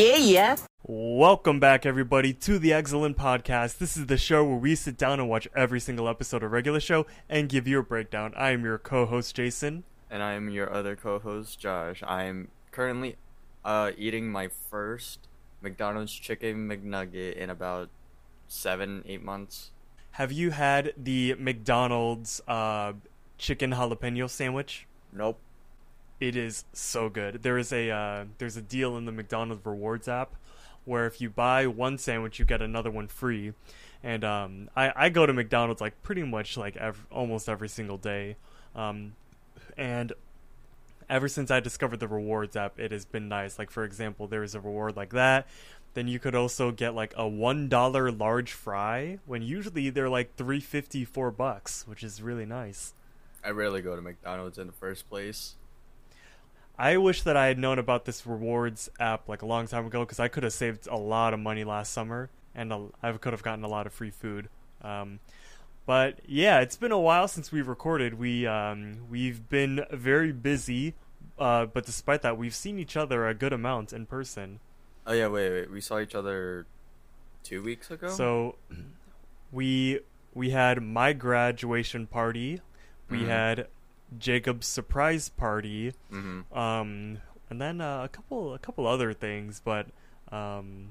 Yeah, yeah. Welcome back, everybody, to the Eggscellent Podcast. This is the show where we sit down and watch every single episode of regular show and give you a breakdown. I am your co-host Jason. and I am your other co-host Josh. I am currently uh, eating my first McDonald's chicken McNugget in about seven, eight months. Have you had the McDonald's uh, chicken jalapeno sandwich? Nope. It is so good. There is a uh, there's a deal in the McDonald's rewards app where if you buy one sandwich, you get another one free. And um, I I go to McDonald's like pretty much like almost every single day. Um, and ever since I discovered the rewards app, it has been nice. Like for example, there is a reward like that. Then you could also get like a one dollar large fry when usually they're like three fifty four bucks, which is really nice. I rarely go to McDonald's in the first place. I wish that I had known about this rewards app like a long time ago because I could have saved a lot of money last summer and a, I could have gotten a lot of free food. Um, but yeah, it's been a while since we've recorded. We um, we've been very busy, uh, but despite that, we've seen each other a good amount in person. Oh yeah, wait, wait. We saw each other two weeks ago. So we we had my graduation party, we Mhm. had Jacob's surprise party, hmm um, and then uh, a couple a couple other things, but um,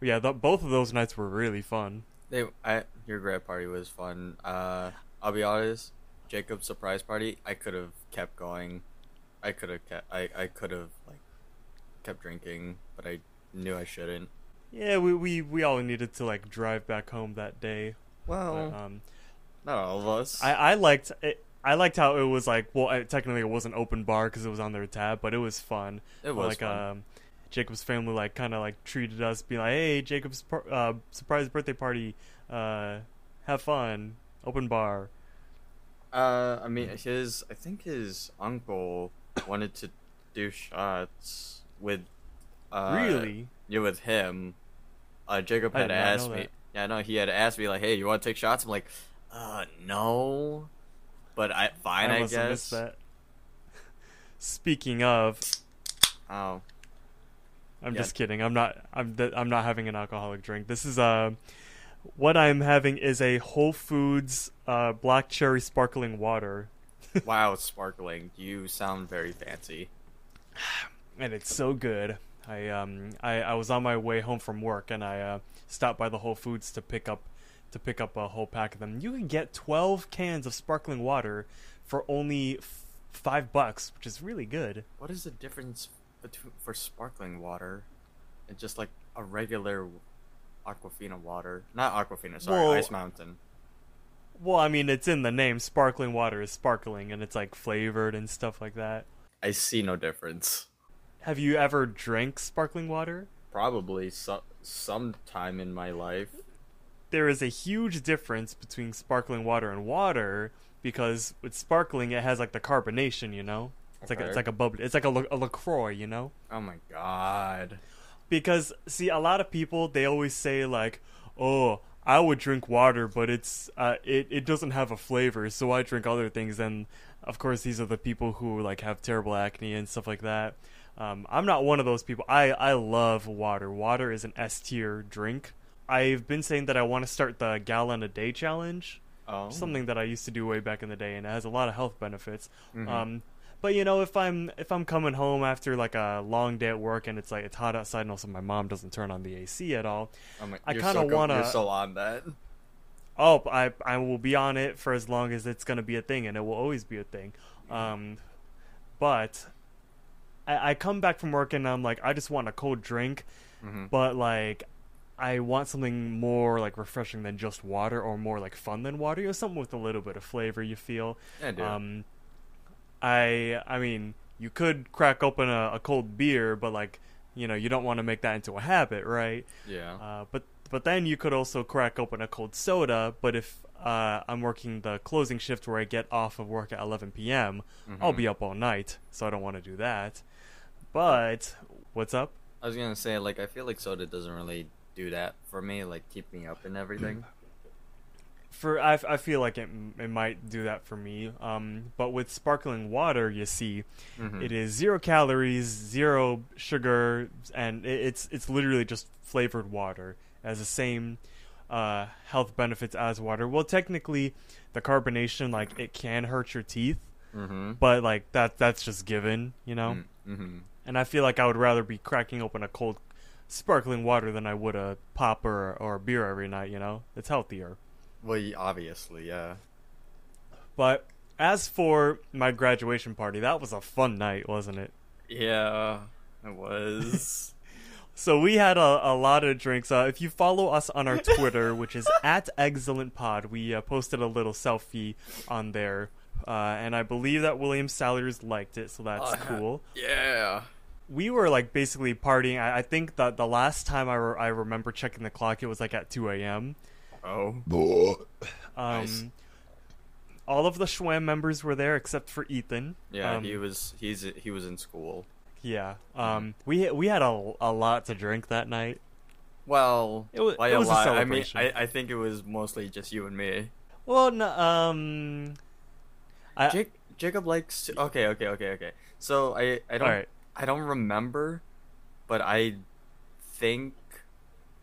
yeah, th- both of those nights were really fun. they, I, your grad party was fun. Uh, I'll be honest. Jacob's surprise party, I could have kept going. I could have kept. I, I could have like kept drinking, but I knew I shouldn't. Yeah, we we, we all needed to like drive back home that day. Well, But, um, not all of us. I I liked it. I liked how it was like well, I, technically it wasn't open bar because it was on their tab, but it was fun. it was like fun. um, Jacob's family like kind of like treated us, being like, "Hey, Jacob's par- uh, surprise birthday party, uh, have fun, open bar." Uh, I mean, his I think his uncle wanted to do shots with. Uh, really? Yeah, with him. Uh, Jacob had asked me. that. Yeah, no, he had asked me like, "Hey, you want to take shots?" I'm like, "Uh, no." But I fine, I, missed guess. that. Speaking of, Oh, I'm Yeah. just kidding. I'm not. I'm. th- I'm not having an alcoholic drink. This is uh, what I'm having is a Whole Foods uh, black cherry sparkling water, wow, sparkling. You sound very fancy. and it's so good. I um I, I was on my way home from work and I uh, stopped by the Whole Foods to pick up to pick up a whole pack of them. You can get 12 cans of sparkling water for only f- five bucks, which is really good. What is the difference between for sparkling water and just like a regular Aquafina water? Not Aquafina, sorry, Well- Ice Mountain. Well, I mean, it's in the name. Sparkling water is sparkling, and it's like flavored and stuff like that. I see no difference. Have you ever drank sparkling water? Probably so- sometime in my life. There is a huge difference between sparkling water and water because with sparkling, it has like the carbonation. You know, it's like Okay. it's like a bubble. It's like a, La- a Lacroix. You know. Oh my god. because see a lot of people they always say like oh i would drink water but it's uh, it, it doesn't have a flavor so i drink other things and of course these are the people who like have terrible acne and stuff like that um, i'm not one of those people i i love water water is an s tier drink i've been saying that i want to start the gallon a day challenge Oh. something that i used to do way back in the day and it has a lot of health benefits Mhm. um, but you know, if I'm if I'm coming home after like a long day at work and it's like it's hot outside and also my mom doesn't turn on the AC at all, my, I kinda so wanna- You're still on that. oh, I I will be on it for as long as it's gonna be a thing, and it will always be a thing. Um, but I, I come back from work and I'm like, I just want a cold drink, hmm but like. I want something more like refreshing than just water, or more like fun than water. You know, something with a little bit of flavor. You feel. Yeah, dude. Um, I I mean, you could crack open a, a cold beer, but like, you know, you don't want to make that into a habit, right? yeah. Uh, but but then you could also crack open a cold soda. But if uh, I'm working the closing shift where I get off of work at 11 p.m., I'll Mhm. be up all night, so I don't want to do that. But what's up? I was gonna say, like, I feel like soda doesn't really do that for me, like keep me up and everything. for I, I feel like it it might do that for me. Um, but with sparkling water, you see, Mhm. it is zero calories, zero sugar, and it, it's it's literally just flavored water. It has the same uh, health benefits as water. Well, technically, the carbonation like it can hurt your teeth, Mm-hmm. but like that that's just given, you know. Mm-hmm. And I feel like I would rather be cracking open a cold sparkling water than I would a pop or, or a beer every night, you know? It's healthier. Well, obviously, yeah. But as for my graduation party, that was a fun night, wasn't it? Yeah, it was. So we had a, a lot of drinks. Uh, if you follow us on our Twitter, which is at Eggscellent Pod, we uh, posted a little selfie on there, uh, and I believe that William Salyers liked it, so that's Uh, cool. yeah. We were like basically partying. I, I think that the last time I, re- I remember checking the clock, it was like at 2 a.m. Oh. Um, Nice. All of the Shwwam members were there except for Ethan. Yeah, Um, he was. He's he was in school. Yeah. Um, we we had a, a lot to drink that night. Well, It wa- by it was a lot, I mean. I, I think it was mostly just you and me. Well, no, um, I, Jake, Jacob likes. To, okay, okay, okay, okay. So I I don't Alright. I don't remember, but I think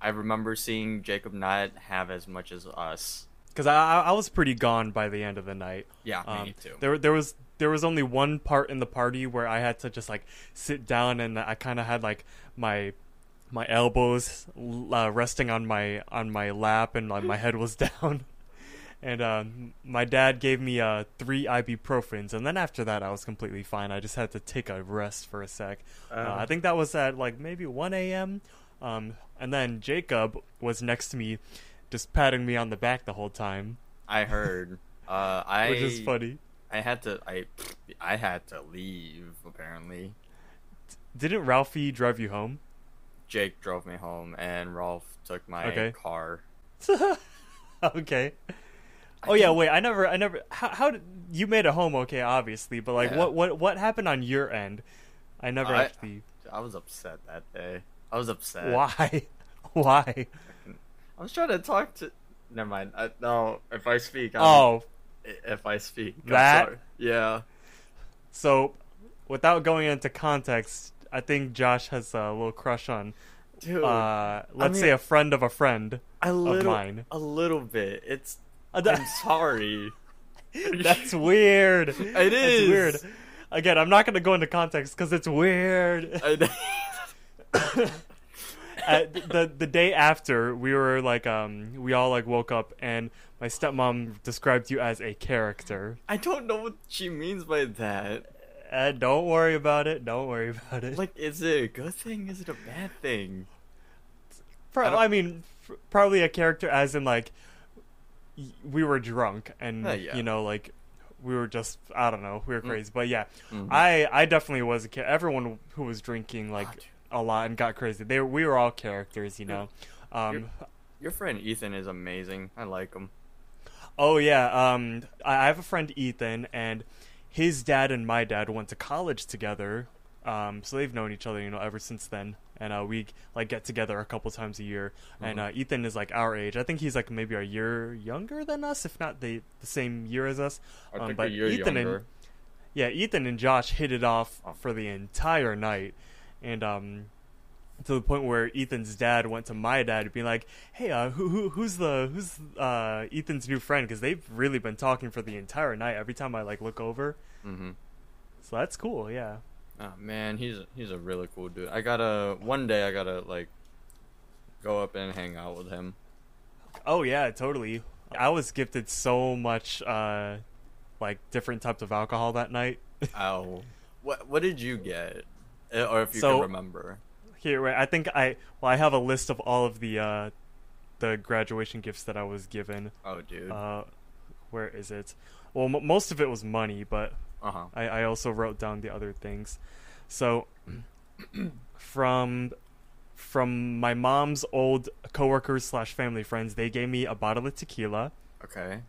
I remember seeing Jacob not have as much as us. because I, I was pretty gone by the end of the night. Yeah, Um, me too. There there was there was only one part in the party where I had to just like sit down and I kind of had like my my elbows uh, resting on my on my lap and like my head was down. And um, my dad gave me uh, three ibuprofens, and then after that, I was completely fine. I just had to take a rest for a sec. Uh, Uh-huh. I think that was at like maybe 1 a.m. Um, and then Jacob was next to me, just patting me on the back the whole time, I heard. Uh, I which is funny. I had to. I I had to leave. Apparently, Didn't Ralphie drive you home? Jake drove me home, and Rolf took my Okay. car. okay. I Oh yeah, wait. I never, I never. How, how did you made a home? Okay, obviously, but like, Yeah. what, what, what happened on your end? I never I- actually. I was upset that day. I was upset. Why? Why? I was trying to talk to. Never mind. I, no, if I speak, I'm, Oh, if I speak, I'm That? sorry. Yeah. so without going into context, I think Josh has a little crush on, Dude, uh, let's say mean- a friend of a friend. a little, mine. a little bit. It's. I'm sorry. That's weird. It That's is. weird. Again, I'm not going to go into context because it's weird. Uh, the the day after we were like um we all like woke up and my stepmom described you as a character I don't know what she means by that. uh, don't worry about it don't worry about it Like, is it a good thing? Is it a bad thing? Pro- I I, mean f- probably a character as in like we were drunk and Uh, yeah. you know like we were just I don't know we were Mm. crazy but yeah Mhm. I I definitely was a kid everyone who was drinking like dude. a lot and got crazy they we were all characters you know um Your friend Ethan is amazing. I like him. Oh yeah, um, I I have a friend Ethan, and his dad and my dad went to college together. Um, so they've known each other, you know, ever since then. And uh, we like get together a couple times a year. And Mhm. uh, Ethan is like our age. I think he's like maybe a year younger than us, if not the the same year as us. I Um, think but a year Ethan younger. and yeah, Ethan and Josh hit it off Oh. for the entire night, and um, to the point where Ethan's dad went to my dad, being like, "Hey, uh, who, who who's the who's uh Ethan's new friend?" Because they've really been talking for the entire night. Every time I like look over, hmm so that's cool. Yeah. Oh man, he's he's a really cool dude. I gotta one day I gotta like go up and hang out with him. Oh yeah, totally. I was gifted so much uh like different types of alcohol that night. oh. What what did you get? Uh, Or if you So- can remember. Here, I think I well, I have a list of all of the uh the graduation gifts that I was given. Oh dude. Uh, where is it? Well, m- most of it was money, but Uh huh. I, I also wrote down the other things. So, from from my mom's old coworkers slash family friends, they gave me a bottle of tequila. Okay.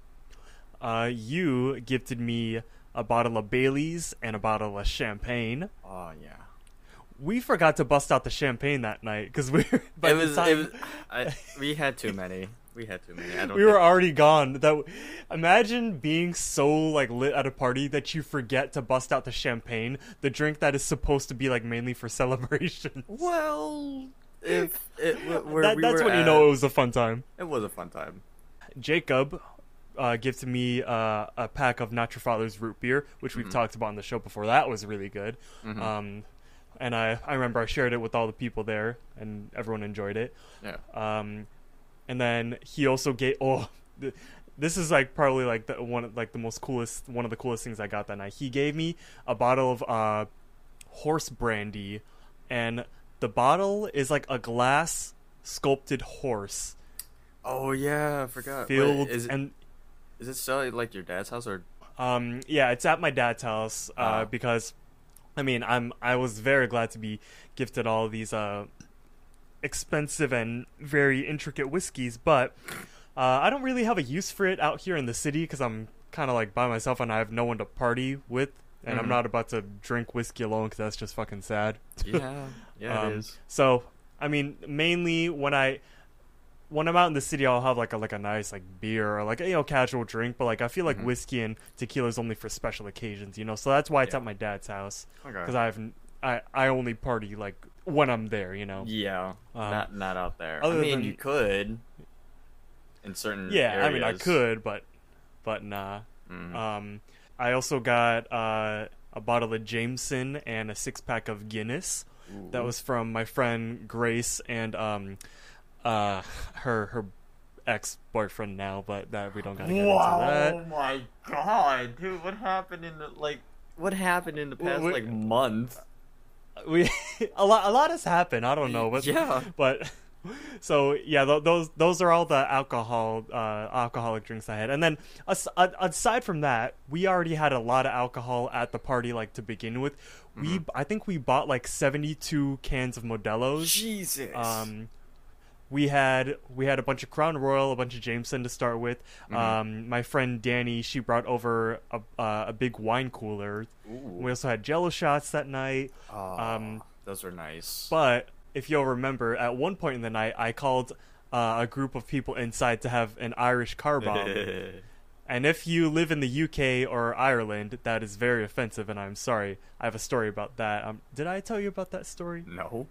Uh, you gifted me a bottle of Bailey's and a bottle of champagne. Oh yeah. We forgot to bust out the champagne that night because we were. by it was time- it was I, we had too many. We had too many. I don't. we were already gone. That imagine being so like lit at a party that you forget to bust out the champagne, the drink that is supposed to be like mainly for celebration. Well, if it, wh- where That, we that's when you know it was a fun time. it was a fun time. Jacob uh, gifted me uh, a pack of Not Your Father's root beer, which we've Mhm. talked about on the show before. That was really good. Mhm. Um, and I, I remember I shared it with all the people there, and everyone enjoyed it. yeah. Um, and then he also gave. Oh, th- this is like probably like the one of- like the most coolest one of the coolest things I got that night. He gave me a bottle of uh, horse brandy, and the bottle is like a glass sculpted horse Oh yeah, I forgot. Wait, is it, and is it still at, like your dad's house or? Um, yeah, it's at my dad's house uh, Ah. because, I mean, I'm I was very glad to be gifted all these uh, expensive and very intricate whiskeys, but uh, I don't really have a use for it out here in the city because I'm kind of like by myself and I have no one to party with, and I'm Mhm. not about to drink whiskey alone because that's just fucking sad. Yeah, yeah, Um, it is. So, I mean, mainly when I when I'm out in the city, I'll have like a like a nice like beer or like a, you know casual drink. But like I feel like Mhm. whiskey and tequila is only for special occasions, you know. So that's why it's Yeah. at my dad's house Okay. because I have I I only party like when I'm there, you know. Yeah, Um, not not out there. I mean, than- you could. In certain Yeah, I mean I could, but but nah. Mm. Um, I also got uh, a bottle of Jameson and a six pack of Guinness. That was from my friend Grace and um, uh, her her ex boyfriend now, but that we don't gotta get into that. Oh my god, dude! What happened in the like? What happened in the past like month? We a lot a lot has happened. I don't know, but Yeah. but so yeah, th- those those are all the alcohol uh, alcoholic drinks I had, and then as- aside from that, we already had a lot of alcohol at the party. Like to begin with, we I think we bought like seventy two cans of Modelo's. Jesus. Um, we had we had a bunch of Crown Royal, a bunch of Jameson to start with. Mhm. Um, my friend Danny, she brought over a uh, a big wine cooler. Ooh. We also had Jello shots that night. Aw, um, those are nice. But if you'll remember, at one point in the night, I called uh, a group of people inside to have an Irish car bomb. and if you live in the UK or Ireland, that is very offensive, and I'm sorry. I have a story about that. Um, did I tell you about that story? no.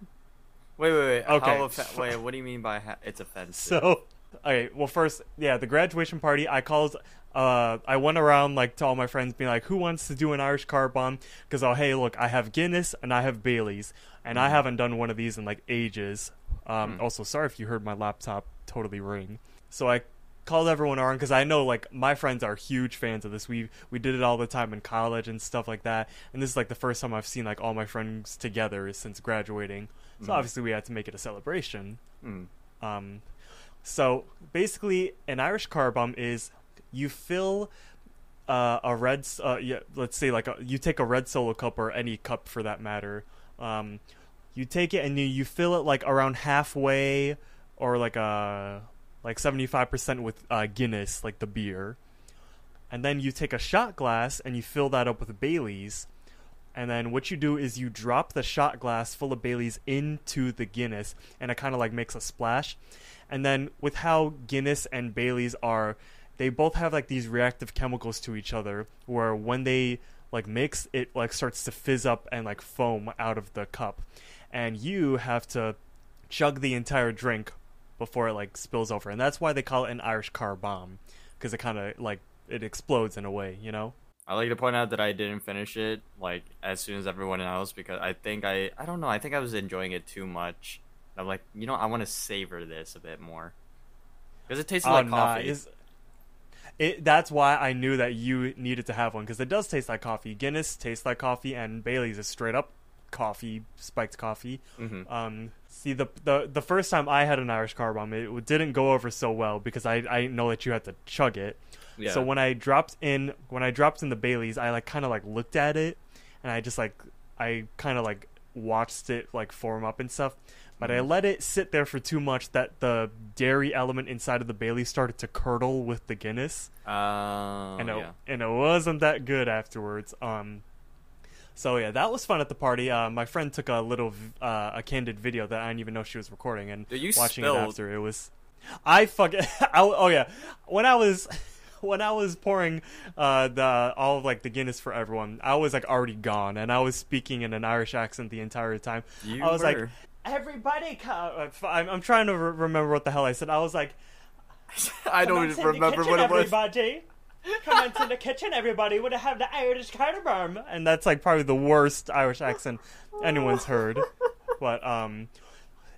Wait, wait, wait. Okay. Wait, what do you mean by ha- it's offensive? So, okay, well, first, yeah, the graduation party. I called. Uh, I went around like to all my friends, being like, "Who wants to do an Irish car bomb?" Because oh, hey, look, I have Guinness and I have Bailey's, and I Mhm. haven't done one of these in like ages. Um, Mm. Also, sorry if you heard my laptop totally ring. So I called everyone around because I know like my friends are huge fans of this. We we did it all the time in college and stuff like that. And this is like the first time I've seen like all my friends together since graduating. So Mhm. obviously we had to make it a celebration. Hmm. Um, so basically, an Irish car bomb is you fill uh, a red, uh, yeah, let's say like a, you take a red solo cup or any cup for that matter. Um, you take it and you, you fill it like around halfway or like a like seventy five percent with uh, Guinness, like the beer, and then you take a shot glass and you fill that up with Bailey's. And then what you do is you drop the shot glass full of Bailey's into the Guinness, and it kind of like makes a splash. And then with how Guinness and Bailey's are, they both have like these reactive chemicals to each other, where when they like mix, it like starts to fizz up and like foam out of the cup, and you have to chug the entire drink before it like spills over, and that's why they call it an Irish car bomb, because it kind of like it explodes in a way, you know. I like to point out that I didn't finish it like as soon as everyone else because I think I I don't know I think I was enjoying it too much. I'm like you know I want to savor this a bit more because it tasted Oh, like coffee. it, that's why I knew that you needed to have one because it does taste like coffee. Guinness tastes like coffee, and Bailey's is straight up coffee, spiked coffee. hmm Um, see, the, the the first time I had an Irish car bomb, it didn't go over so well because I I didn't know that you had to chug it. Yeah. So when I dropped in when I dropped in the Bailey's, I like kind of like looked at it, and I just like I kind of like watched it like form up and stuff. But I Mhm. let it sit there for too much that the dairy element inside of the Bailey started to curdle with the Guinness, uh, and it, yeah. and it wasn't that good afterwards. Um, so yeah, that was fun at the party. Uh, my friend took a little uh, a candid video that I didn't even know she was recording, and you watching spilled. it after it was I fuck. I, oh yeah, when I was when I was pouring uh, the all of like the Guinness for everyone, I was like already gone, and I was speaking in an Irish accent the entire time. You I was like, everybody, come. I'm, I'm trying to re- remember what the hell I said. I was like, I don't remember kitchen, what it was. Everybody. Come into the kitchen, everybody. Would have the Irish car bomb, and that's like probably the worst Irish accent anyone's heard. But um,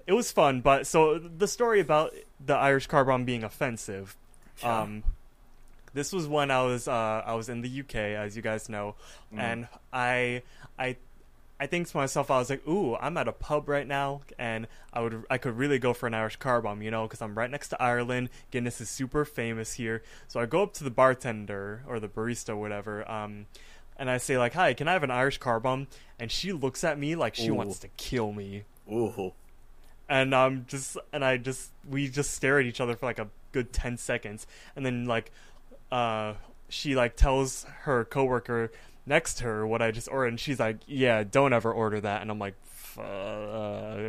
it was fun. But so the story about the Irish car bomb being offensive. Yeah. Um, this was when I was uh, I was in the UK, as you guys know, Mhm. and I I I think to myself, I was like, "Ooh, I'm at a pub right now, and I would I could really go for an Irish car bomb, you know, because I'm right next to Ireland. Guinness is super famous here. So I go up to the bartender or the barista, whatever, um, and I say like, "Hi, can I have an Irish car bomb?" And she looks at me like she Ooh. wants to kill me Ooh. and um just and I just we just stare at each other for like a good 10 seconds and then like uh she like tells her coworker next to her what I just ordered and she's like yeah don't ever order that and I'm like "F- uh,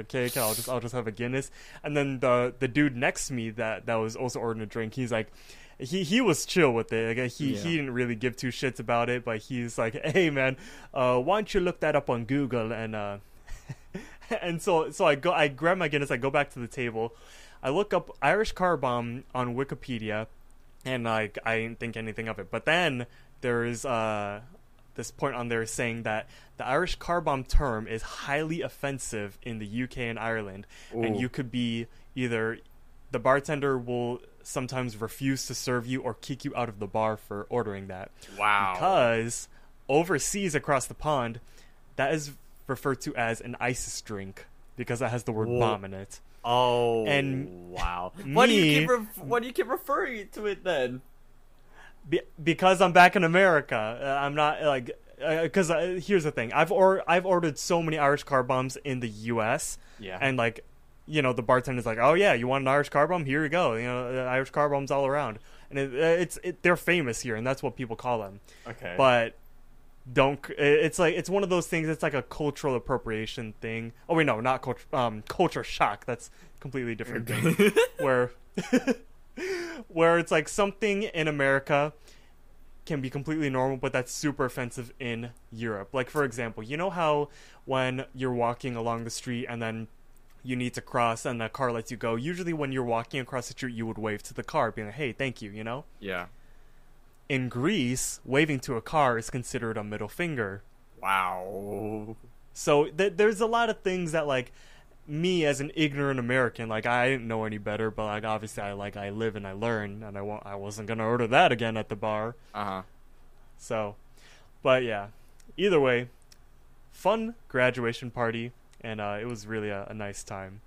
okay okay I'll just I'll just have a Guinness and then the the dude next to me that that was also ordering a drink he's like he he was chill with it. Like he Yeah. he didn't really give two shits about it, but he's like, "Hey man, uh, why don't you look that up on Google?" And uh, and so so I go I grab my Guinness, I go back to the table, I look up Irish car bomb on Wikipedia, and like I didn't think anything of it. But then there is uh this point on there saying that the Irish car bomb term is highly offensive in the UK and Ireland, and you could be either the bartender will sometimes refuse to serve you or kick you out of the bar for ordering that Wow. because overseas across the pond that is referred to as an ISIS drink because it has the word Whoa. bomb in it. Oh. And wow. Why do you keep ref- why do you keep referring to it then? Be- because I'm back in America, uh, I'm not like because uh, here's the thing: I've or I've ordered so many Irish car bombs in the U.S. Yeah. and like you know the bartender's like, oh yeah, you want an Irish car bomb? Here you go. You know, uh, Irish car bombs all around, and it, uh, it's it, they're famous here, and that's what people call them. okay. But don't it's like it's one of those things. It's like a cultural appropriation thing. Oh wait, no, not culture. Um, culture shock. That's a completely different thing. where where it's like something in America can be completely normal, but that's super offensive in Europe. Like for example, you know how when you're walking along the street and then you need to cross and the car lets you go. Usually when you're walking across the street you would wave to the car being like, "Hey, thank you," you know? yeah. In Greece, waving to a car is considered a middle finger. Wow. So th- there's a lot of things that like me as an ignorant American, like I didn't know any better, but like obviously I like I live and I learn, and I won't, I wasn't gonna order that again at the bar. Uh huh. So, but yeah, either way, fun graduation party, and uh, it was really a, a nice time.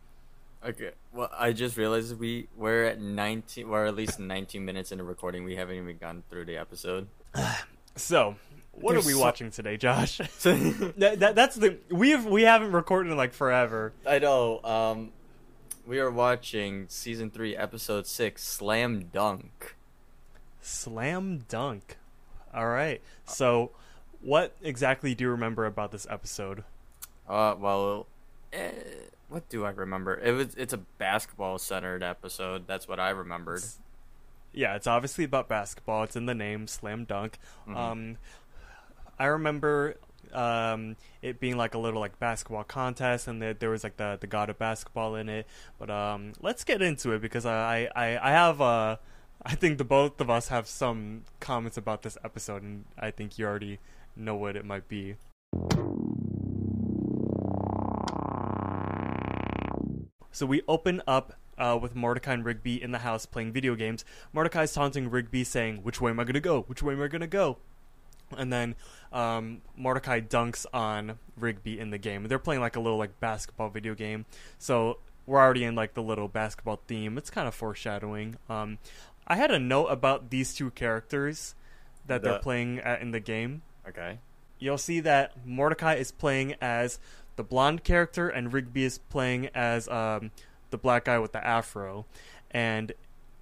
Okay. Well, I just realized we we're at nineteen. We're at least nineteen minutes into recording. We haven't even gone through the episode. So, what There's are we so- watching today, Josh? that, that, that's the we've we haven't recorded in like forever. I know. Um, we are watching season three, episode six, Slam Dunk. Slam dunk. All right. So, what exactly do you remember about this episode? Uh, well, eh, what do I remember? It was it's a basketball centered episode. That's what I remembered. Yeah, it's obviously about basketball. It's in the name, slam dunk. Mhm. Um, I remember um, it being like a little like basketball contest, and that there was like the the god of basketball in it. But um, let's get into it because I I, I have uh, I think the both of us have some comments about this episode, and I think you already know what it might be. So we open up uh, with Mordecai and Rigby in the house playing video games. Mordecai's taunting Rigby, saying, "Which way am I gonna go? Which way am I gonna go?" And then um, Mordecai dunks on Rigby in the game. They're playing like a little like basketball video game. So we're already in like the little basketball theme. It's kind of foreshadowing. Um, I had a note about these two characters that they're playing at, in the game Okay. you'll see that Mordecai is playing as the blonde character and Rigby is playing as um, the black guy with the afro. And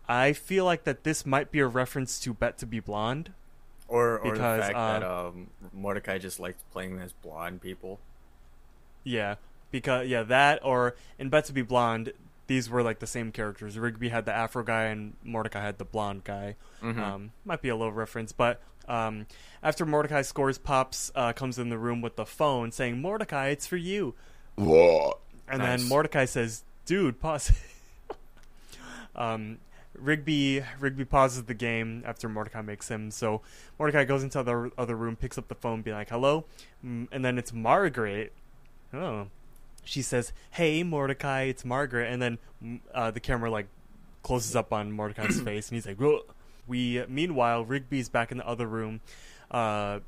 I feel like that this might be a reference to Bet to Be Blonde. Or or Because, the fact uh, that um Mordecai just liked playing as blonde people. Yeah, because yeah, that or in Bet to Be Blonde, these were like the same characters. Rigby had the Afro guy, and Mordecai had the blonde guy. Mhm. Um, might be a little reference, but um, after Mordecai scores, Pops uh, comes in the room with the phone saying, "Mordecai, it's for you." And Nice. then Mordecai says, "Dude, pause." um, Rigby Rigby pauses the game after Mordecai makes him. So Mordecai goes into the other room, picks up the phone, being like, "Hello," and then it's Margaret. Oh, she says, "Hey, Mordecai, it's Margaret," and then uh, the camera like closes up on Mordecai's face, and he's like, "Whoa." We meanwhile, Rigby's back in the other room. Uh,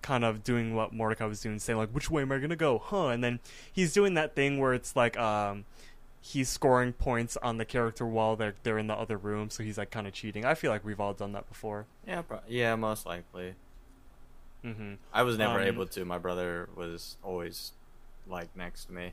kind of doing what Mordecai was doing, saying like, "Which way am I gonna go?" Huh? And then he's doing that thing where it's like, um, he's scoring points on the character while they're they're in the other room, so he's like kind of cheating. I feel like we've all done that before. Yeah, pro- yeah, most likely. hmm I was never Um, able to. My brother was always like next to me.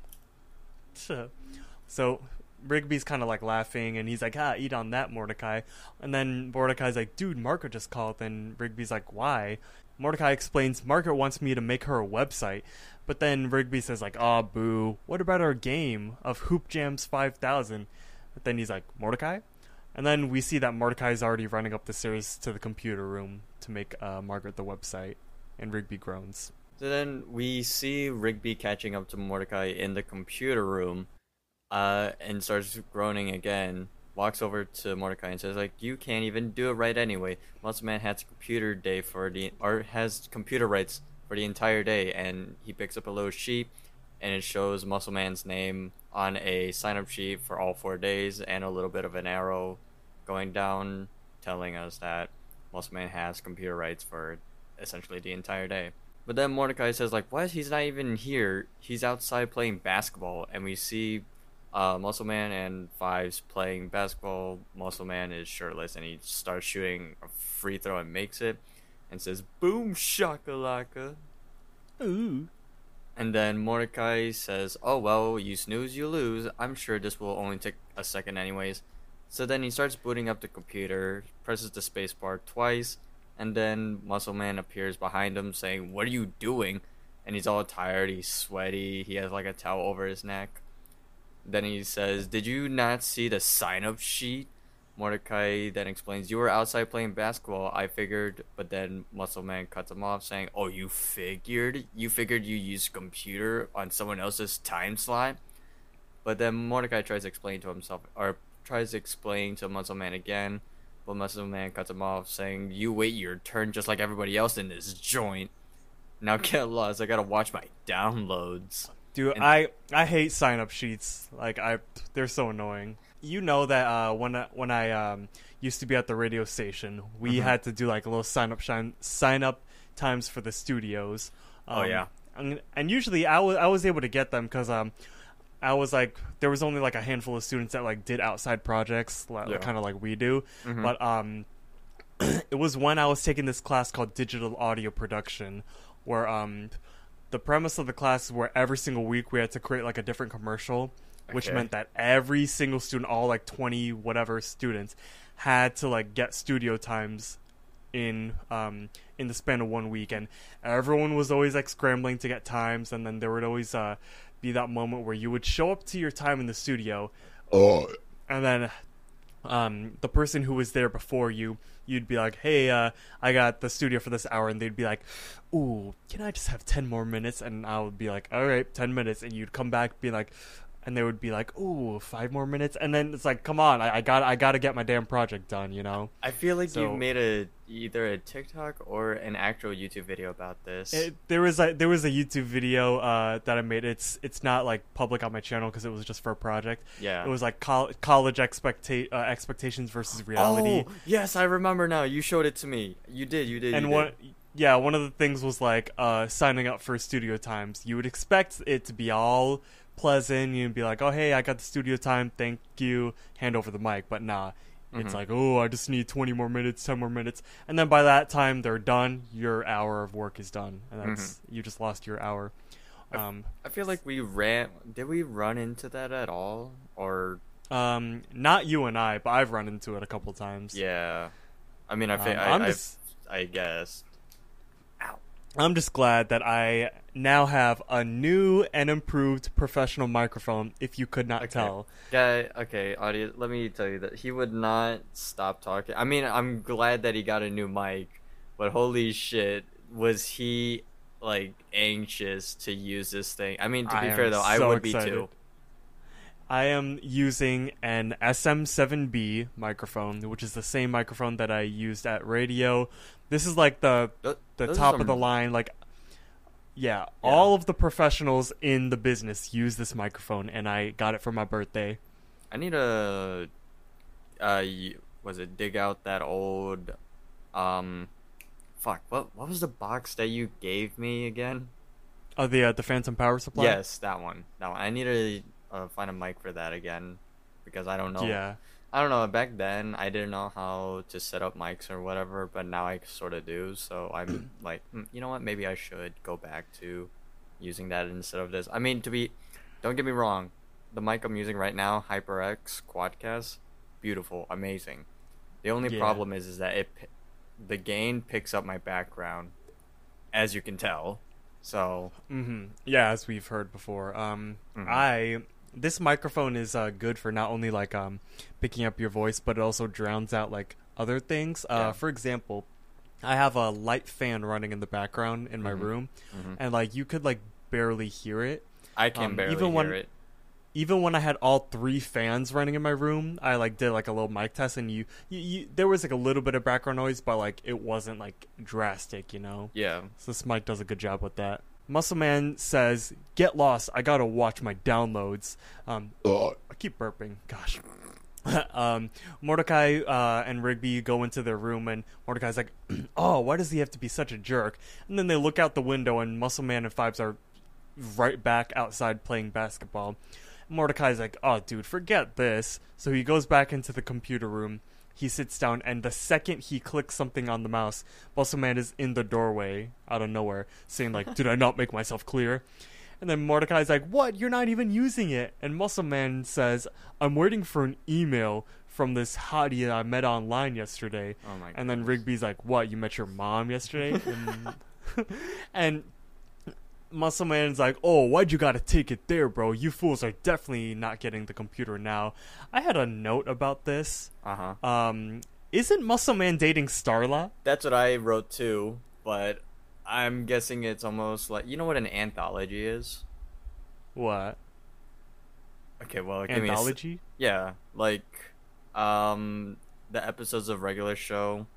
So, so Rigby's kind of like laughing, and he's like, "Ah, eat on that, Mordecai." And then Mordecai's like, "Dude, Marco just called." And Rigby's like, "Why?" Mordecai explains, "Margaret wants me to make her a website." But then Rigby says like, "Ah, boo. What about our game of Hoop Jams 5000?" But then he's like, "Mordecai?" And then we see that Mordecai is already running up the stairs to the computer room to make uh, Margaret the website, and Rigby groans. So then we see Rigby catching up to Mordecai in the computer room, uh, and starts groaning again. Walks over to Mordecai and says, "Like you can't even do it right anyway. Muscle Man has computer day for the or has computer rights for the entire day." And he picks up a little sheet, and it shows Muscle Man's name on a sign-up sheet for all four days, and a little bit of an arrow going down, telling us that Muscle Man has computer rights for essentially the entire day. But then Mordecai says, like, what? He's not even here. He's outside playing basketball. And we see uh, Muscle Man and Fives playing basketball. Muscle Man is shirtless and he starts shooting a free throw and makes it and says, boom shakalaka. Ooh. And then Mordecai says, Oh, well, you snooze, you lose. I'm sure this will only take a second, anyways. So then he starts booting up the computer, presses the spacebar twice, and then Muscle Man appears behind him saying, What are you doing? And he's all tired, he's sweaty, he has like a towel over his neck. Then he says, Did you not see the sign up sheet? Mordecai then explains, You were outside playing basketball, I figured, but then Muscle Man cuts him off, saying, Oh, you figured? You figured you used computer on someone else's time slot? But then Mordecai tries to explain to himself, or tries to explain to Muscle Man again, but Muscle Man cuts him off, saying, You wait your turn just like everybody else in this joint. Now get lost, I gotta watch my downloads. Dude, And- I I hate sign up sheets. Like I, they're so annoying. You know that uh, when I- when I um, used to be at the radio station, we Mhm. had to do like a little sign up shine, sign up times for the studios. Oh, Um, yeah. and, and usually I was I was able to get them because um, I was like there was only like a handful of students that like did outside projects, like, Yeah. kind of like we do. Mhm. But um, it was when I was taking this class called digital audio production, where um, the premise of the class is where every single week we had to create like a different commercial, which Okay. meant that every single student, all like twenty whatever students, had to like get studio times in um in the span of one week. And everyone was always like scrambling to get times. And then there would always uh be that moment where you would show up to your time in the studio. And then um, the person who was there before you, you'd be like, "Hey, uh, I got the studio for this hour," and they'd be like, "Ooh, can I just have ten more minutes?" And I would be like, "All right, ten minutes," and you'd come back, be like, and they would be like, "Ooh, five more minutes," and then it's like, "Come on, I, I got, I got to get my damn project done," you know. I feel like So- you made a either a TikTok or an actual YouTube video about this. It, there was a there was a YouTube video uh, that I made. It's it's not like public on my channel because it was just for a project. yeah. It was like col- college expecta- uh, expectations versus reality. Oh, yes, I remember now. You showed it to me. You did. You did. and you one did. yeah one of the things was like uh signing up for studio times you would expect it to be all pleasant you'd be like oh hey i got the studio time thank you hand over the mic but nah it's Mhm. like oh i just need 20 more minutes 10 more minutes and then by that time they're done your hour of work is done and that's you just lost your hour um I feel like we ran. Did we run into that at all? Or um not you and i but i've run into it a couple times yeah. I mean, I, Um, I, I'm I, just- I guess. I'm just glad that I now have a new and improved professional microphone. If you could not Okay. tell, yeah, okay, audience. Let me tell you that he would not stop talking. I mean, I'm glad that he got a new mic, but holy shit, was he like anxious to use this thing? I mean, to I be fair though, I would excited. be too. I am using an SM7B microphone, which is the same microphone that I used at radio. This is like the the those top some- of the line like yeah, Yeah. all of the professionals in the business use this microphone and I got it for my birthday. I need to, uh, was it dig out that old, um, fuck, what what was the box that you gave me again? Oh, the uh, the Phantom Power Supply. Yes, that one. That one. I need to uh, find a mic for that again because I don't know. Yeah. I don't know. Back then, I didn't know how to set up mics or whatever, but now I sort of do. So I'm like, "Hmm, you know what? Maybe I should go back to using that instead of this. I mean, to be, don't get me wrong, the mic I'm using right now, HyperX Quadcast, beautiful, amazing. The only Yeah. problem is, is that it, the gain picks up my background, as you can tell. So hmm Yeah, as we've heard before. Um, Mhm. I this microphone is uh, good for not only like um picking up your voice, but it also drowns out like other things. Uh, Yeah. for example, I have a light fan running in the background in my Mhm. room, mhm. and like you could like barely hear it. I can um, barely even when- hear it. Even when I had all three fans running in my room, I like did like a little mic test, and you, you, you there was like a little bit of background noise, but like it wasn't like drastic, you know. Yeah. So this mic does a good job with that. Muscle Man says, "Get lost. I gotta watch my downloads." Um, I keep burping. Gosh. um, Mordecai uh, and Rigby go into their room, and Mordecai's like, "Oh, why does he have to be such a jerk?" And then they look out the window, and Muscle Man and Fives are right back outside playing basketball. Mordecai's like, "Oh, dude, forget this." So he goes back into the computer room. He sits down, and the second he clicks something on the mouse, Muscle Man is in the doorway out of nowhere, saying like, "Did I not make myself clear?" And then Mordecai's like, "What? You're not even using it." And Muscle Man says, "I'm waiting for an email from this hottie that I met online yesterday." Oh my. And then. Rigby's like, "What? You met your mom yesterday?" and, and Muscle Man's like, "Oh, why'd you gotta take it there, bro? You fools are definitely not getting the computer now." I had a note about this. Uh huh. Um, isn't Muscle Man dating Starla? That's what I wrote too, but I'm guessing it's almost like you know what an anthology is. What Okay, well, give me a s- anthology? yeah, like um the episodes of regular show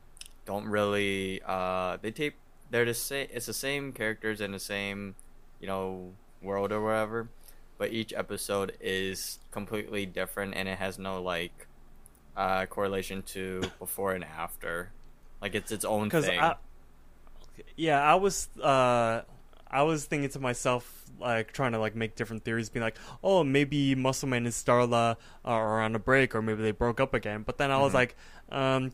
don't really uh they tape they're the same it's the same characters in the same you know world or whatever but each episode is completely different and it has no like uh correlation to before and after like it's its own thing I, yeah, I was uh, I was thinking to myself like trying to like make different theories, being like, oh, maybe Muscle Man and Starla are on a break, or maybe they broke up again. But then I was Mhm. like, um,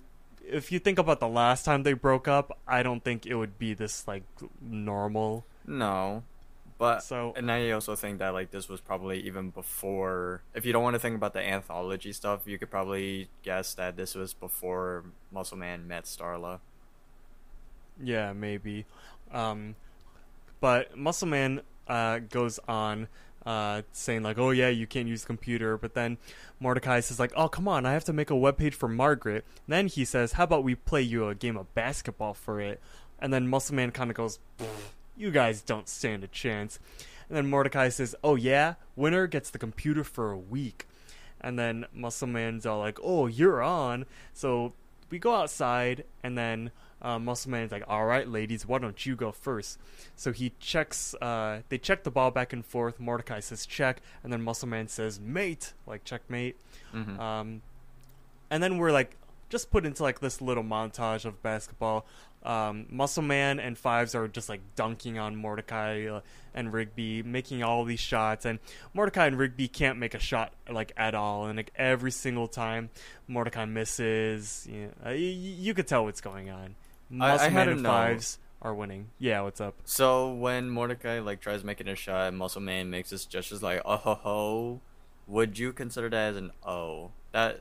if you think about the last time they broke up, I don't think it would be this like normal. No, but So- and I also think that like this was probably even before. If you don't want to think about the anthology stuff, you could probably guess that this was before Muscle Man met Starla. Yeah, maybe. Um, but Muscle Man uh, goes on uh, saying like, "Oh yeah, you can't use computer." But then Mordecai says like, "Oh come on, I have to make a webpage for Margaret." And then he says, "How about we play you a game of basketball for it?" And then Muscle Man kind of goes, "You guys don't stand a chance." And then Mordecai says, "Oh yeah, winner gets the computer for a week." And then Muscle Man's all like, "Oh, you're on." So we go outside, and then uh, Muscle is like, "All right, ladies, why don't you go first? So he checks. Uh, they check the ball back and forth. Mordecai says check, and then Muscle Man says mate, like checkmate. Mm-hmm. Um, and then we're like just put into like this little montage of basketball. Um, Muscle Man and Fives are just like dunking on Mordecai uh, and Rigby, making all these shots, and Mordecai and Rigby can't make a shot like at all, and like every single time Mordecai misses, you, know, uh, you could tell what's going on. I- I Muscle had Man a and note. Fives are winning. Yeah, what's up? So when Mordecai like tries making a shot, Muscle Man makes his gestures like oh ho ho, would you consider that as an O? That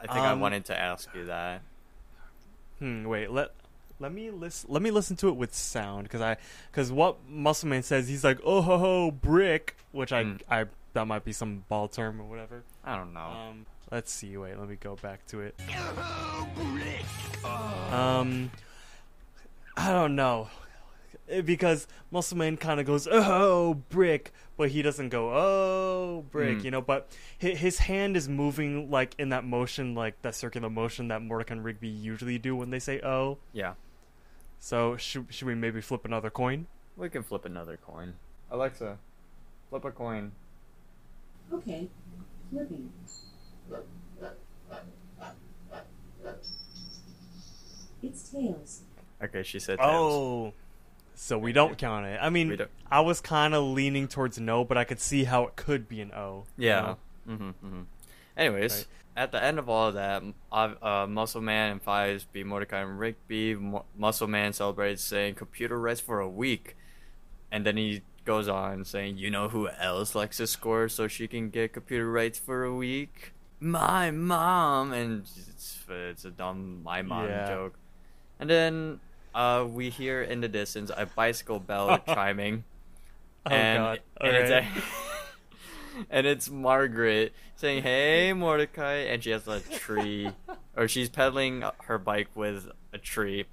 I think I Um, wanted to ask you that. Hmm. Wait. Let let me listen. Let me listen to it with sound because I because what Muscle Man says he's like oh ho ho brick, which I Mm. I that might be some ball term or whatever. I don't know. Um, let's see. Wait, let me go back to it. Um, I don't know Eh, because Muscle Man kind of goes oh brick, but he doesn't go oh brick, Mm. you know. But his, his hand is moving like in that motion, like that circular motion that Mordecai and Rigby usually do when they say oh. yeah, So should should we maybe flip another coin? we can flip another coin. Alexa, flip a coin. Okay, flipping. It's tails. Okay, she said. Oh. So we don't count it. I mean, I was kind of leaning towards no, but I could see how it could be an O. you Yeah. know? Mm-hmm, mm-hmm. Anyways, Right. at the end of all of that, uh, uh, Muscle Man and Fives beat Mordecai and Rigby. Mu- Muscle Man celebrates saying computer rest for a week. And then he goes on saying, You know who else likes to score so she can get computer rights for a week? My mom. And it's, it's a dumb my mom Yeah. joke. And then uh, we hear in the distance a bicycle bell chiming Oh and, god. and it's a- and it's Margaret saying, "Hey, Mordecai," and she has a tree, or she's pedaling her bike with a tree.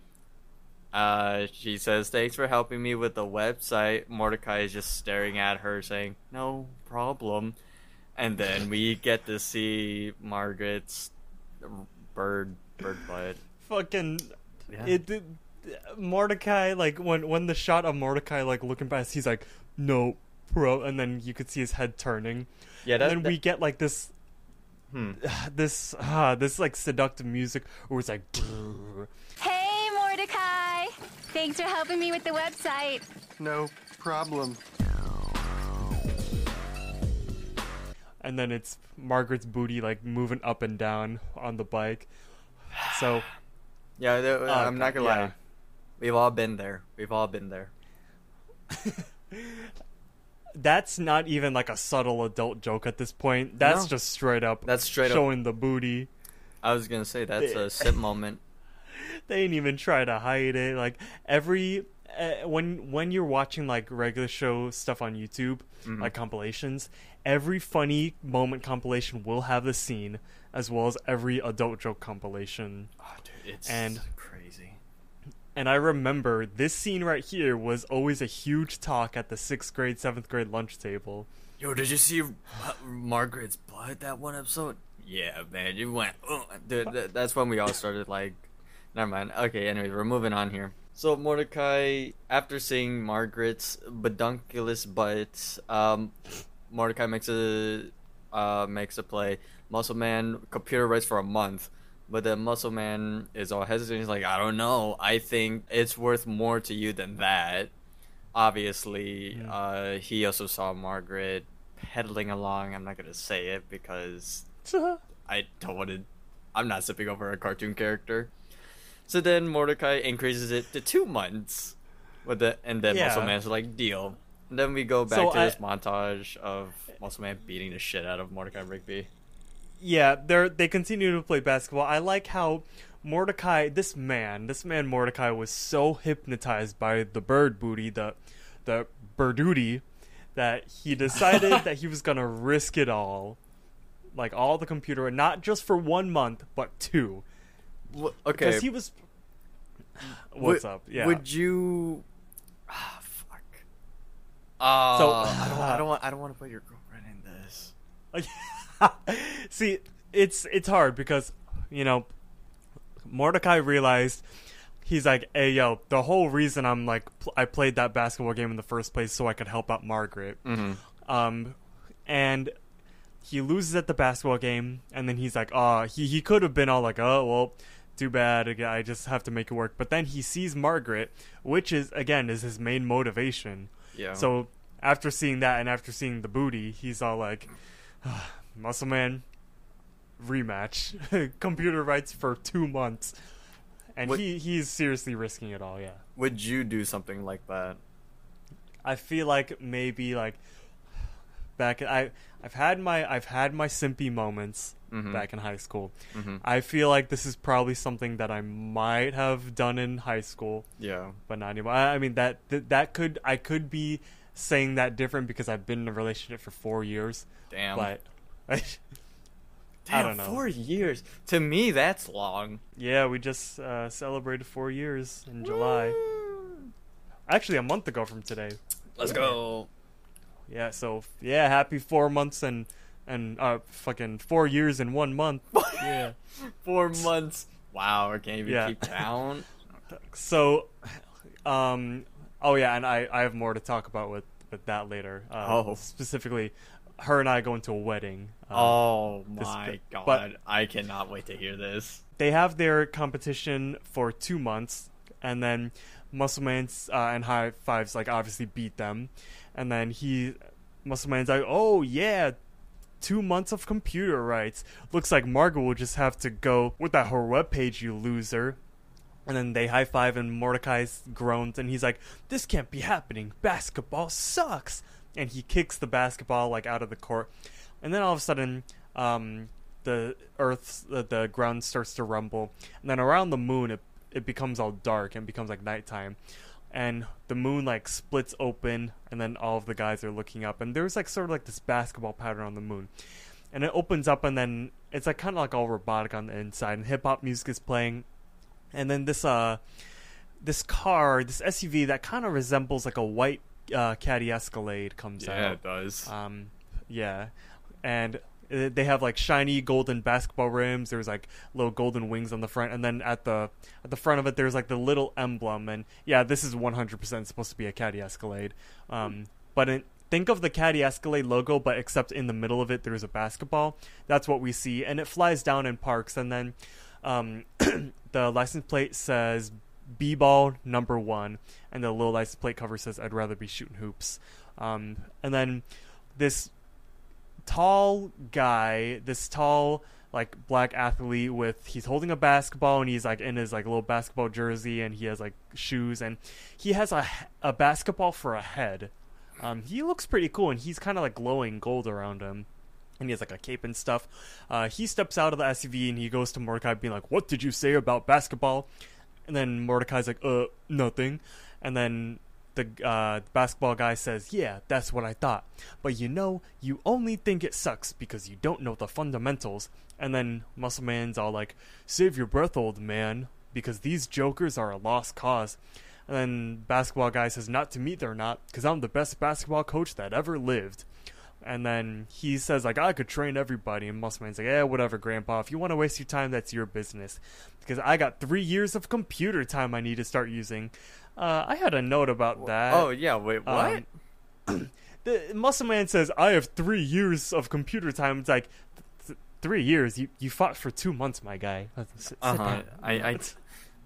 Uh, she says, "Thanks for helping me with the website." Mordecai is just staring at her, saying, "No problem." And then we get to see Margaret's bird bird butt. fucking Yeah. it, it Mordecai like when when the shot of Mordecai like looking past he's like no bro and then you could see his head turning yeah, and then that- we get like this hmm. this ah this like seductive music where it's like Hey, Mordecai! Thanks for helping me with the website. No problem. and then it's Margaret's booty like moving up and down on the bike so Yeah, th- I'm not gonna yeah. lie. We've all been there. We've all been there. that's not even like a subtle adult joke at this point that's No. just straight up That's straight up- showing the booty I was gonna say that's a sit moment. they didn't even try to hide it like every uh, when when you're watching like regular show stuff on youtube Mhm. like compilations every funny moment compilation will have the scene as well as every adult joke compilation Oh, dude, it's And- crazy. And i remember this scene right here was always a huge talk at the sixth grade seventh grade lunch table Yo, did you see Margaret's butt that one episode? Yeah, man, you went. Oh, dude, th- that's when we all started like. Never mind. Okay, anyways, we're moving on here. So Mordecai, after seeing Margaret's bedunculous butt, um, Mordecai makes a uh, makes a play. Muscle Man computer writes for a month, but the Muscle Man is all hesitant. He's like, I don't know. I think it's worth more to you than that. Obviously, Mm. uh, he also saw Margaret pedaling along. I'm not gonna say it because I don't want to. I'm not sipping over a cartoon character. So then Mordecai increases it to two months, with the and then Yeah. Muscle Man's like deal. And then we go back So to I- this montage of Muscle Man beating the shit out of Mordecai Rigby. Yeah they're they continue to play basketball i like how mordecai this man this man mordecai was so hypnotized by the bird booty the the birdooty that he decided that he was gonna risk it all like all the computer and not just for one month but two Wh- okay, because he was what's would, up yeah Would you? Ah, fuck. Uh, So- I don't. I don't want. I don't want to put your girlfriend in this. See, it's it's hard because you know Mordecai realized he's like, "Hey, yo, the whole reason I'm like pl- I played that basketball game in the first place so I could help out Margaret." Mm-hmm. Um, and he loses at the basketball game, and then he's like, "Oh, he he could have been all like, oh well." Too bad. I just have to make it work. But then he sees Margaret, which is again is his main motivation. Yeah. So after seeing that and after seeing the booty, he's all like, "Ah, "Muscle Man, rematch, computer rights for two months," and What- he he's seriously risking it all. Yeah, would you do something like that? I feel like maybe like back. I I've had my I've had my simpy moments Mhm. back in high school. Mhm. I feel like this is probably something that I might have done in high school, Yeah. but not anymore. I I mean that that, that could I could be saying that different because I've been in a relationship for four years, Damn. but. Damn, I don't know. Four years. To me, that's long. Yeah, we just uh, celebrated four years in July. Actually, a month ago from today. Let's go. Yeah, so yeah, happy four months and and uh fucking four years in one month. yeah. Four months. Wow, I can't even Yeah. keep count. So, um, oh yeah, and I I have more to talk about with with that later. Uh, Oh. specifically, her and I going to a wedding. Uh, oh this- my god. but- I cannot wait to hear this. they have their competition for two months, and then Muscleman's uh, and High Fives like obviously beat them, and then he Muscleman's like, oh yeah, two months of computer rights. Looks like Margaret will just have to go without her webpage, you loser. And then they high five, and Mordecai groans, and he's like, "This can't be happening. Basketball sucks." And he kicks the basketball like out of the court, and then all of a sudden, um, the earth, the, the ground starts to rumble, and then around the moon, it it becomes all dark and becomes like nighttime, and the moon like splits open, and then all of the guys are looking up, and there's like sort of like this basketball pattern on the moon, and it opens up, and then it's like kind of like all robotic on the inside, and hip hop music is playing, and then this uh this car, this SUV that kind of resembles like a white uh, Caddy Escalade comes out. Yeah, it does. Um, yeah, and uh, they have like shiny golden basketball rims. There's like little golden wings on the front, and then at the at the front of it, there's like the little emblem. And yeah, this is 100% supposed to be a Caddy Escalade. Um, but in, think of the Caddy Escalade logo, but except in the middle of it, there's a basketball. That's what we see, and it flies down and parks, and then um, the license plate says B-ball number one, and the little license plate cover says "I'd rather be shooting hoops." Um, and then this tall guy, this tall like black athlete with he's holding a basketball and he's like in his like little basketball jersey and he has like shoes and he has a a basketball for a head. Um, he looks pretty cool and he's kind of like glowing gold around him. And he has like a cape and stuff. Uh, he steps out of the SUV and he goes to Mordecai, being like, "What did you say about basketball?" And then Mordecai's like, "Uh, nothing." And then the uh, basketball guy says, "Yeah, that's what I thought. But you know, you only think it sucks because you don't know the fundamentals." And then Muscle Man's all like, "Save your breath, old man, because these jokers are a lost cause." And then basketball guy says, "Not to me, they're not, because I'm the best basketball coach that ever lived." And then he says, like, I could train everybody. And Muscle Muscleman's like, yeah, whatever, Grandpa. If you want to waste your time, that's your business. Because I got three years of computer time I need to start using. Uh, I had a note about that. oh yeah, wait, what? Um, the Muscle Man says, I have three years of computer time. It's like, th- three years? You you fought for two months, my guy. S- uh huh. I, I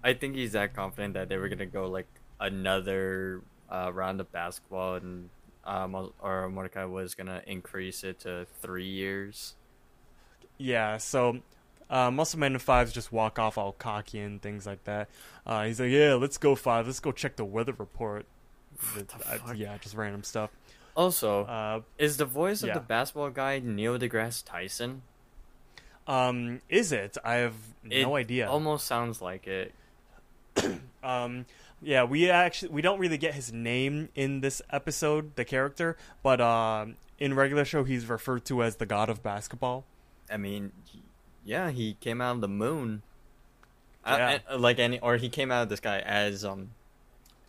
I think he's that confident that they were gonna go like another uh, round of basketball and um or Mordecai was gonna increase it to three years. Yeah, so uh, Muscle Man and Fives just walk off all cocky and things like that. Uh, he's like, "Yeah, let's go Five. Let's go check the weather report." The I- yeah, just random stuff. Also, Uh, is the voice yeah. of the basketball guy Neil deGrasse Tyson? um, is it? I have It no idea. Almost sounds like it. Um, yeah, we actually we don't really get his name in this episode, the character, but um, in regular show he's referred to as the god of basketball. I mean, yeah, he came out of the moon. Yeah. uh, like any, or he came out of the sky as um,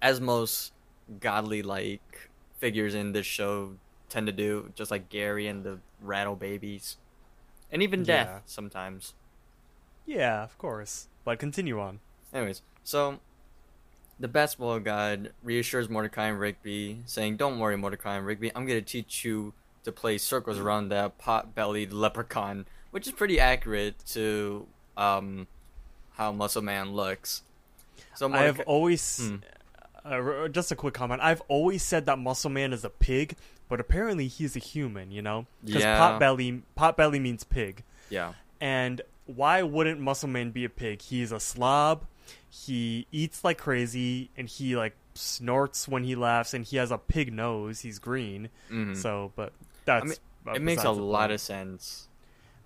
as most godly like figures in this show tend to do, just like Gary and the Rattle Babies, and even Yeah. Death sometimes. Yeah, of course. But continue on. Anyways, so the basketball god reassures Mordecai and Rigby, saying, "Don't worry, Mordecai and Rigby. I'm gonna teach you to play circles around that pot-bellied leprechaun," which is pretty accurate to um how Muscle Man looks. So I have always Hmm. uh, just a quick comment. I've always said that Muscle Man is a pig, but apparently he's a human. You know, because Yeah. potbelly potbelly means pig. yeah, And why wouldn't Muscle Man be a pig? He's a slob. He eats like crazy, and he like snorts when he laughs, and he has a pig nose. He's green. Mhm. So, but That's I mean, uh, it makes a lot point. of sense.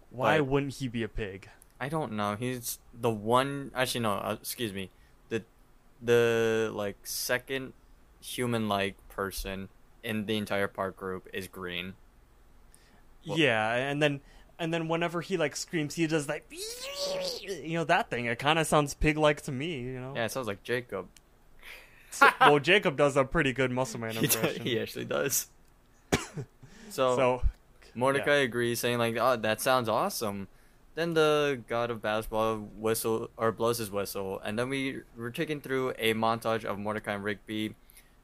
Why wouldn't he be a pig? I don't know. He's the one. Actually, no. Uh, excuse me. The the like second human-like person in the entire park group is green. Well- yeah, and then and then whenever he like screams, he does like you know that thing. It kind of sounds pig-like to me. You know. Yeah, it sounds like Jacob. well, Jacob does a pretty good muscle man He, impression. he actually does. so, So Mordecai agrees, saying like, "Oh, that sounds awesome." Then the god of basketball whistle or blows his whistle, and then we we're taken through a montage of Mordecai and Rigby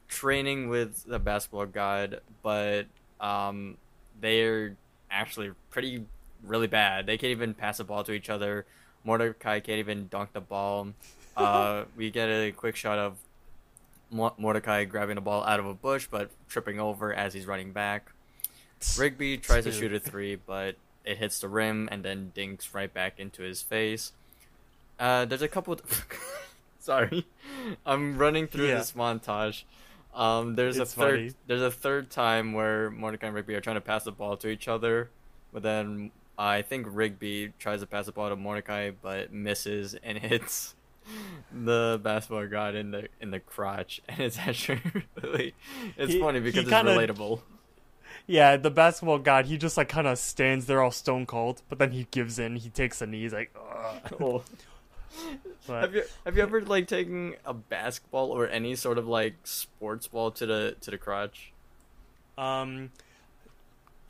training with the basketball god, but um, they're actually pretty really bad. They can't even pass the ball to each other. Mordecai can't even dunk the ball. Uh, we get a quick shot of Mordecai grabbing the ball out of a bush, but tripping over as he's running back. Rigby tries to shoot a three, but it hits the rim and then dinks right back into his face. Uh, there's a couple. Sorry, I'm running through Yeah. this montage. Um, there's It's a third. funny. There's a third time where Mordecai and Rigby are trying to pass the ball to each other, but then I think Rigby tries to pass the ball to Mordecai, but misses and hits the basketball god in the in the crotch, and it's actually really it's He- funny because it's kinda- relatable. yeah, the basketball god, he just like kind of stands there all stone cold, but then he gives in. He takes a knee. He's like, Oh. But- Have you have you ever like taken a basketball or any sort of like sports ball to the to the crotch? Um,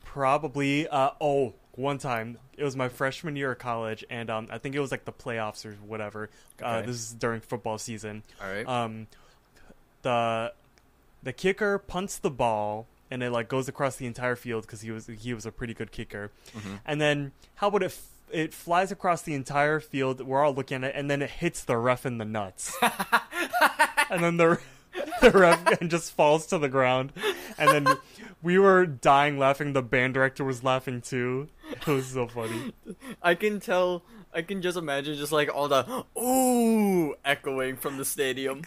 probably. Uh, oh, one time it was my freshman year of college, and um, I think it was like the playoffs or whatever. Uh, Okay. this is during football season. All right. Um, the the kicker punts the ball, and it like goes across the entire field because he was he was a pretty good kicker. Mhm. And then how about it? F- it flies across the entire field. We're all looking at it, and then it hits the ref in the nuts. and then the the ref just falls to the ground, and then we were dying laughing. The band director was laughing too. It was so funny. I can tell. I can just imagine just like all the ooh echoing from the stadium.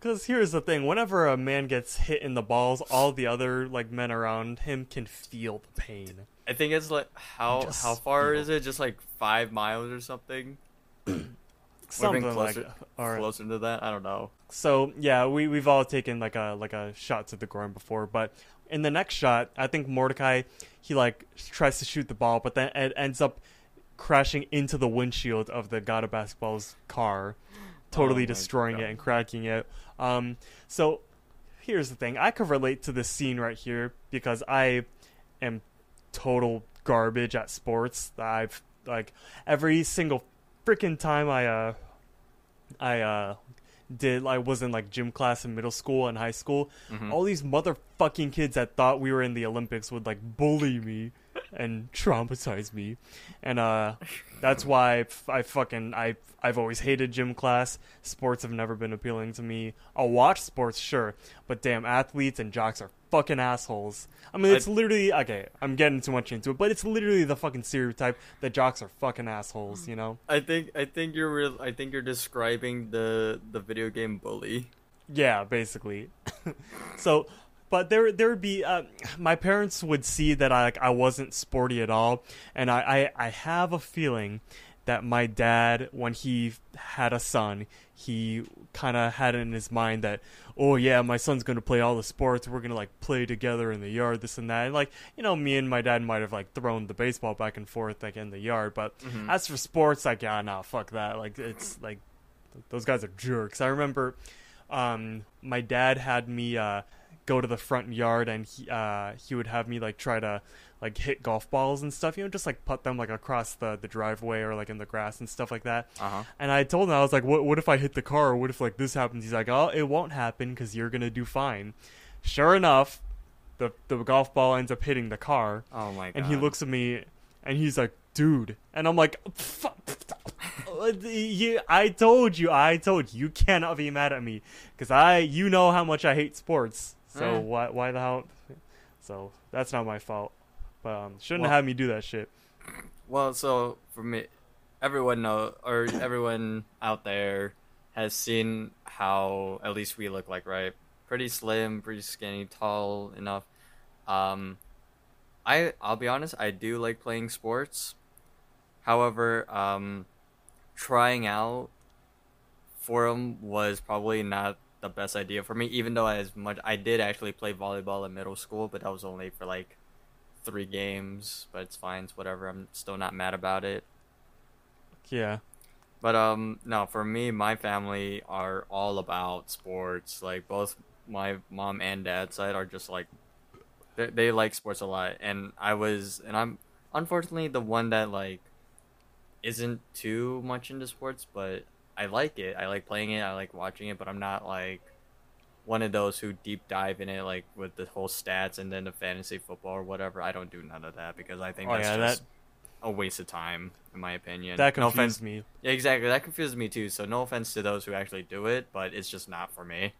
Because here's the thing: whenever a man gets hit in the balls, all the other like men around him can feel the pain. I think it's like how Just how far feel. is it? Just like five miles or something. Something been like closer- Closer to that, I don't know. So yeah, we we've all taken like a like a shot to the groin before, but in the next shot, I think Mordecai he like tries to shoot the ball, but then it ends up crashing into the windshield of the God of Basketball's car, totally Oh destroying God. it and cracking it. Um, so here's the thing: I could relate to this scene right here because I am total garbage at sports. I've like every single freaking time I uh I uh did I was in like gym class in middle school and high school. Mhm. All these motherfucking kids that thought we were in the Olympics would like bully me and traumatize me, and uh, that's why I, fucking I I've always hated gym class. Sports have never been appealing to me. I'll watch sports, sure, but damn, athletes and jocks are fucking assholes. I mean, it's I- literally okay. I'm getting too much into it, but it's literally the fucking stereotype that jocks are fucking assholes. You know? I think I think you're real. I think you're describing the the video game bully. Yeah, basically. so, but there there would be uh, my parents would see that I like I wasn't sporty at all, and I I, I have a feeling that my dad when he had a son he kind of had it in his mind that oh yeah my son's going to play all the sports. We're going to like play together in the yard this and that. And like you know me and my dad might have like thrown the baseball back and forth like in the yard but as for sports like yeah nah fuck that. Like it's like those guys are jerks. I remember um, my dad had me uh, go to the front yard and he uh, he would have me like try to like hit golf balls and stuff, you know, just like put them like across the, the driveway or like in the grass and stuff like that. Uh huh. And I told him I was like, "What what if I hit the car? Or what if like this happens?" He's like, "Oh, it won't happen because you're gonna do fine." Sure enough, the the golf ball ends up hitting the car, Oh my god. and he looks at me and he's like, "Dude," and I'm like, "Fuck." you, I told you, I told you, you cannot be mad at me because I, you know how much I hate sports. So Eh. why, why the hell? So that's not my fault. But um, shouldn't Well- have had me do that shit. Well, so for me, everyone know or everyone out there has seen how at least we look like, right? Pretty slim, pretty skinny, tall enough. Um, I I'll be honest, I do like playing sports. However, um, trying out for them was probably not the best idea for me. Even though as much I did actually play volleyball in middle school, but that was only for like three games. But it's fine, it's whatever. I'm still not mad about it. Yeah. But um, no, for me, my family are all about sports. Like both my mom and dad side are just like they, they like sports a lot, and I was, and I'm unfortunately the one that like isn't too much into sports, but I like it. I like playing it. I like watching it, but I'm not like one of those who deep dive in it like with the whole stats and then the fantasy football or whatever. I don't do none of that because I think Oh that's yeah, just that a waste of time in my opinion. that no confused offense, me. yeah, exactly. That confuses me too. So no offense to those who actually do it, but it's just not for me.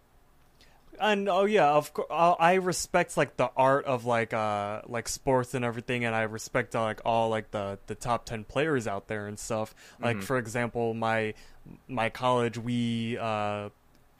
And oh yeah, of course, I respect like the art of like uh like sports and everything, and I respect uh, like all like the the top ten players out there and stuff. Like Mhm. for example, my my college, we uh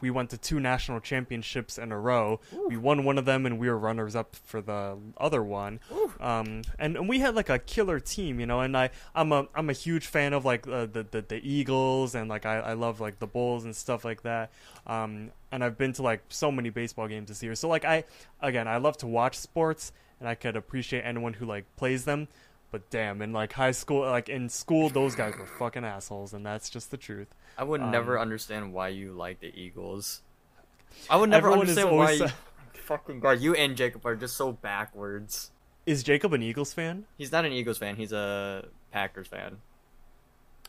we went to two national championships in a row. We won one of them, and we were runners up for the other one. Um, and, and we had like a killer team, you know. And I, I'm a, I'm a huge fan of like uh, the, the the Eagles, and like I, I love like the Bulls and stuff like that. Um, and I've been to like so many baseball games this year. So like I, again, I love to watch sports, and I could appreciate anyone who like plays them. But damn, in like high school, like in school, those guys were fucking assholes, and that's just the truth. I would Um, never understand why you like the Eagles. I would never understand why you, fucking God, you and Jacob are just so backwards. Is Jacob an Eagles fan? He's not an Eagles fan. He's a Packers fan.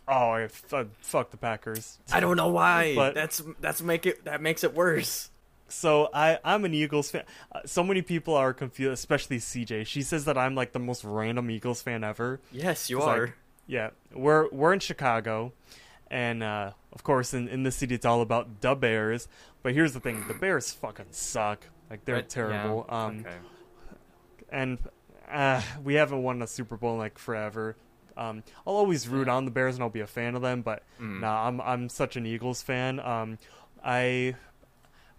Oh, I fuck the Packers. I don't know why. But- that's that's make it that makes it worse. So I I'm an Eagles fan. Uh, so many people are confused, especially CJ. She says that I'm like the most random Eagles fan ever. Yes, you are. like- Yeah, we're we're in Chicago, and uh, of course in in the city it's all about the Bears. But here's the thing: the Bears fucking suck. Like they're Right, terrible. yeah, Um, okay. and uh, we haven't won a Super Bowl in like forever. Um, I'll always root on the Bears and I'll be a fan of them, but Mm. nah, I'm I'm such an Eagles fan. Um, I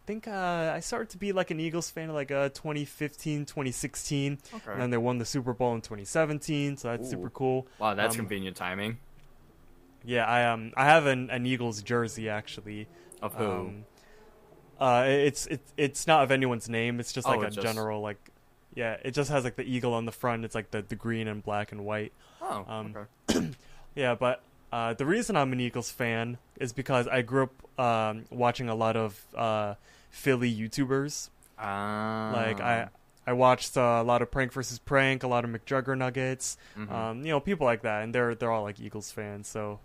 think uh, I started to be like an Eagles fan like uh, 2015, 2016, Okay. and then they won the Super Bowl in 2017, so that's Ooh. super cool. Wow, that's um, convenient timing. Yeah, I um I have an, an Eagles jersey actually. Of who? Um, uh, it's it's it's not of anyone's name. It's just Oh, like a just- general like, yeah. It just has like the eagle on the front. It's like the, the green and black and white. oh, um, okay. Yeah, but uh, the reason I'm an Eagles fan is because I grew up um, watching a lot of uh, Philly YouTubers. Ah. Like I I watched uh, a lot of Prank versus Prank, a lot of McJugger Nuggets, Mhm. um, you know, people like that, and they're they're all like Eagles fans. So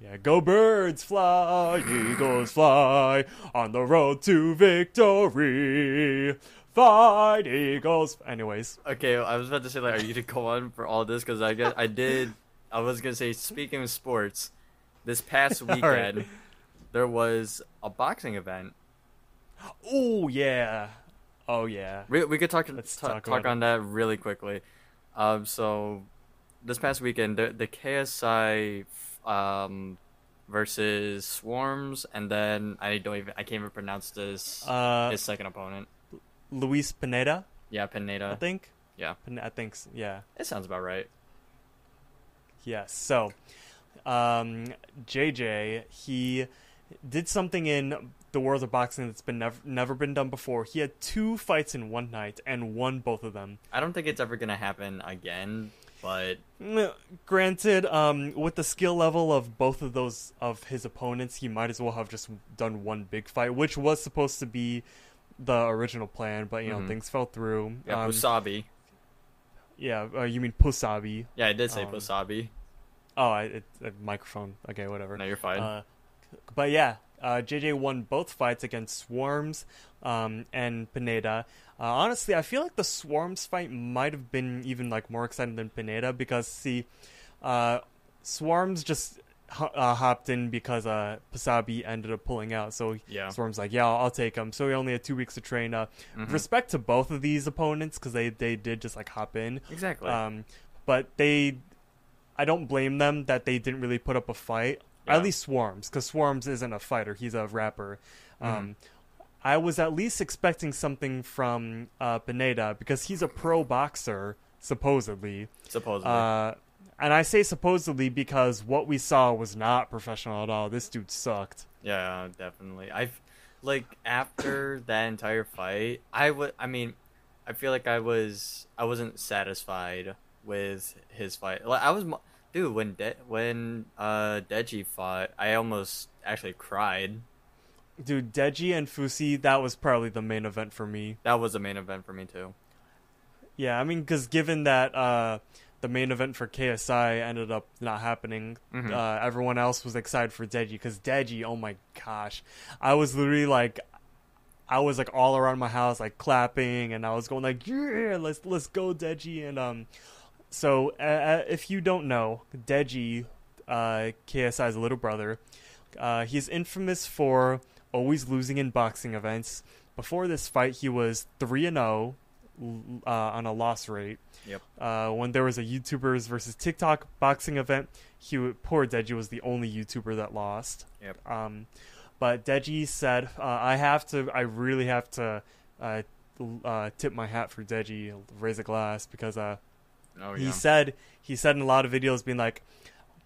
yeah, go birds fly, Eagles fly on the road to victory. Fight Eagles. Anyways, Okay, I was about to say like, are you to go on for all this? Because I guess I did. I was gonna say, speaking of sports, this past right. weekend there was a boxing event. Oh yeah, oh yeah. We, we could talk Let's ta- talk talk, about on that really quickly. Um, so this past weekend, the, the KSI um versus Swarmz, and then I don't even I can't even pronounce this Uh, his second opponent. Luis Pineda, Yeah, Pineda. I think. Yeah, Pin- I think yeah. it sounds about right. Yes. So, um, JJ, he did something in the world of boxing that's been never never been done before. He had two fights in one night and won both of them. I don't think it's ever gonna happen again, but Mm, Granted, um, with the skill level of both of those of his opponents, he might as well have just done one big fight, which was supposed to be the original plan, but you know Mhm. things fell through. yeah, um, Pusabi. yeah, uh, you mean Pusabi? Yeah, I did say um, Pusabi. Oh, I, it, a microphone. Okay, whatever. No, you're fine. Uh, but yeah, uh, JJ won both fights against Swarmz um, and Pineda. Uh, honestly, I feel like the Swarmz fight might have been even like more exciting than Pineda because see, uh, Swarmz just ho- uh, hopped in because uh, Pasabi ended up pulling out. So Yeah. Swarmz like, yeah, I'll, I'll take him. So he only had two weeks to train. Uh, Mhm. Respect to both of these opponents because they they did just like hop in. exactly. Um, but they, I don't blame them that they didn't really put up a fight. Yeah. At least Swarmz, because Swarmz isn't a fighter; he's a rapper. Um, I was at least expecting something from uh, Pineda because he's a pro boxer, supposedly. Supposedly. Uh, and I say supposedly because what we saw was not professional at all. This dude sucked. Yeah, definitely. I've like after that entire fight, I would. I mean, I feel like I was. I wasn't satisfied with his fight. Like I was, dude. When De- when uh Deji fought, I almost actually cried. Dude, Deji and Fousey, that was probably the main event for me. That was the main event for me too. Yeah, I mean, because given that uh, the main event for KSI ended up not happening, Mhm. uh, everyone else was excited for Deji. Because Deji, oh my gosh, I was literally like, I was like all around my house, like clapping, and I was going like, yeah, let's let's go Deji. And um, so uh, if you don't know, Deji, uh, KSI's little brother, uh, he's infamous for always losing in boxing events. Before this fight, he was three and zero uh, on a loss rate. Yep. Uh, when there was a YouTubers versus TikTok boxing event, he poor Deji was the only YouTuber that lost. Yep. Um, but Deji said, uh, "I have to. I really have to uh, uh, tip my hat for Deji, raise a glass because Oh he yeah. said he said in a lot of videos being like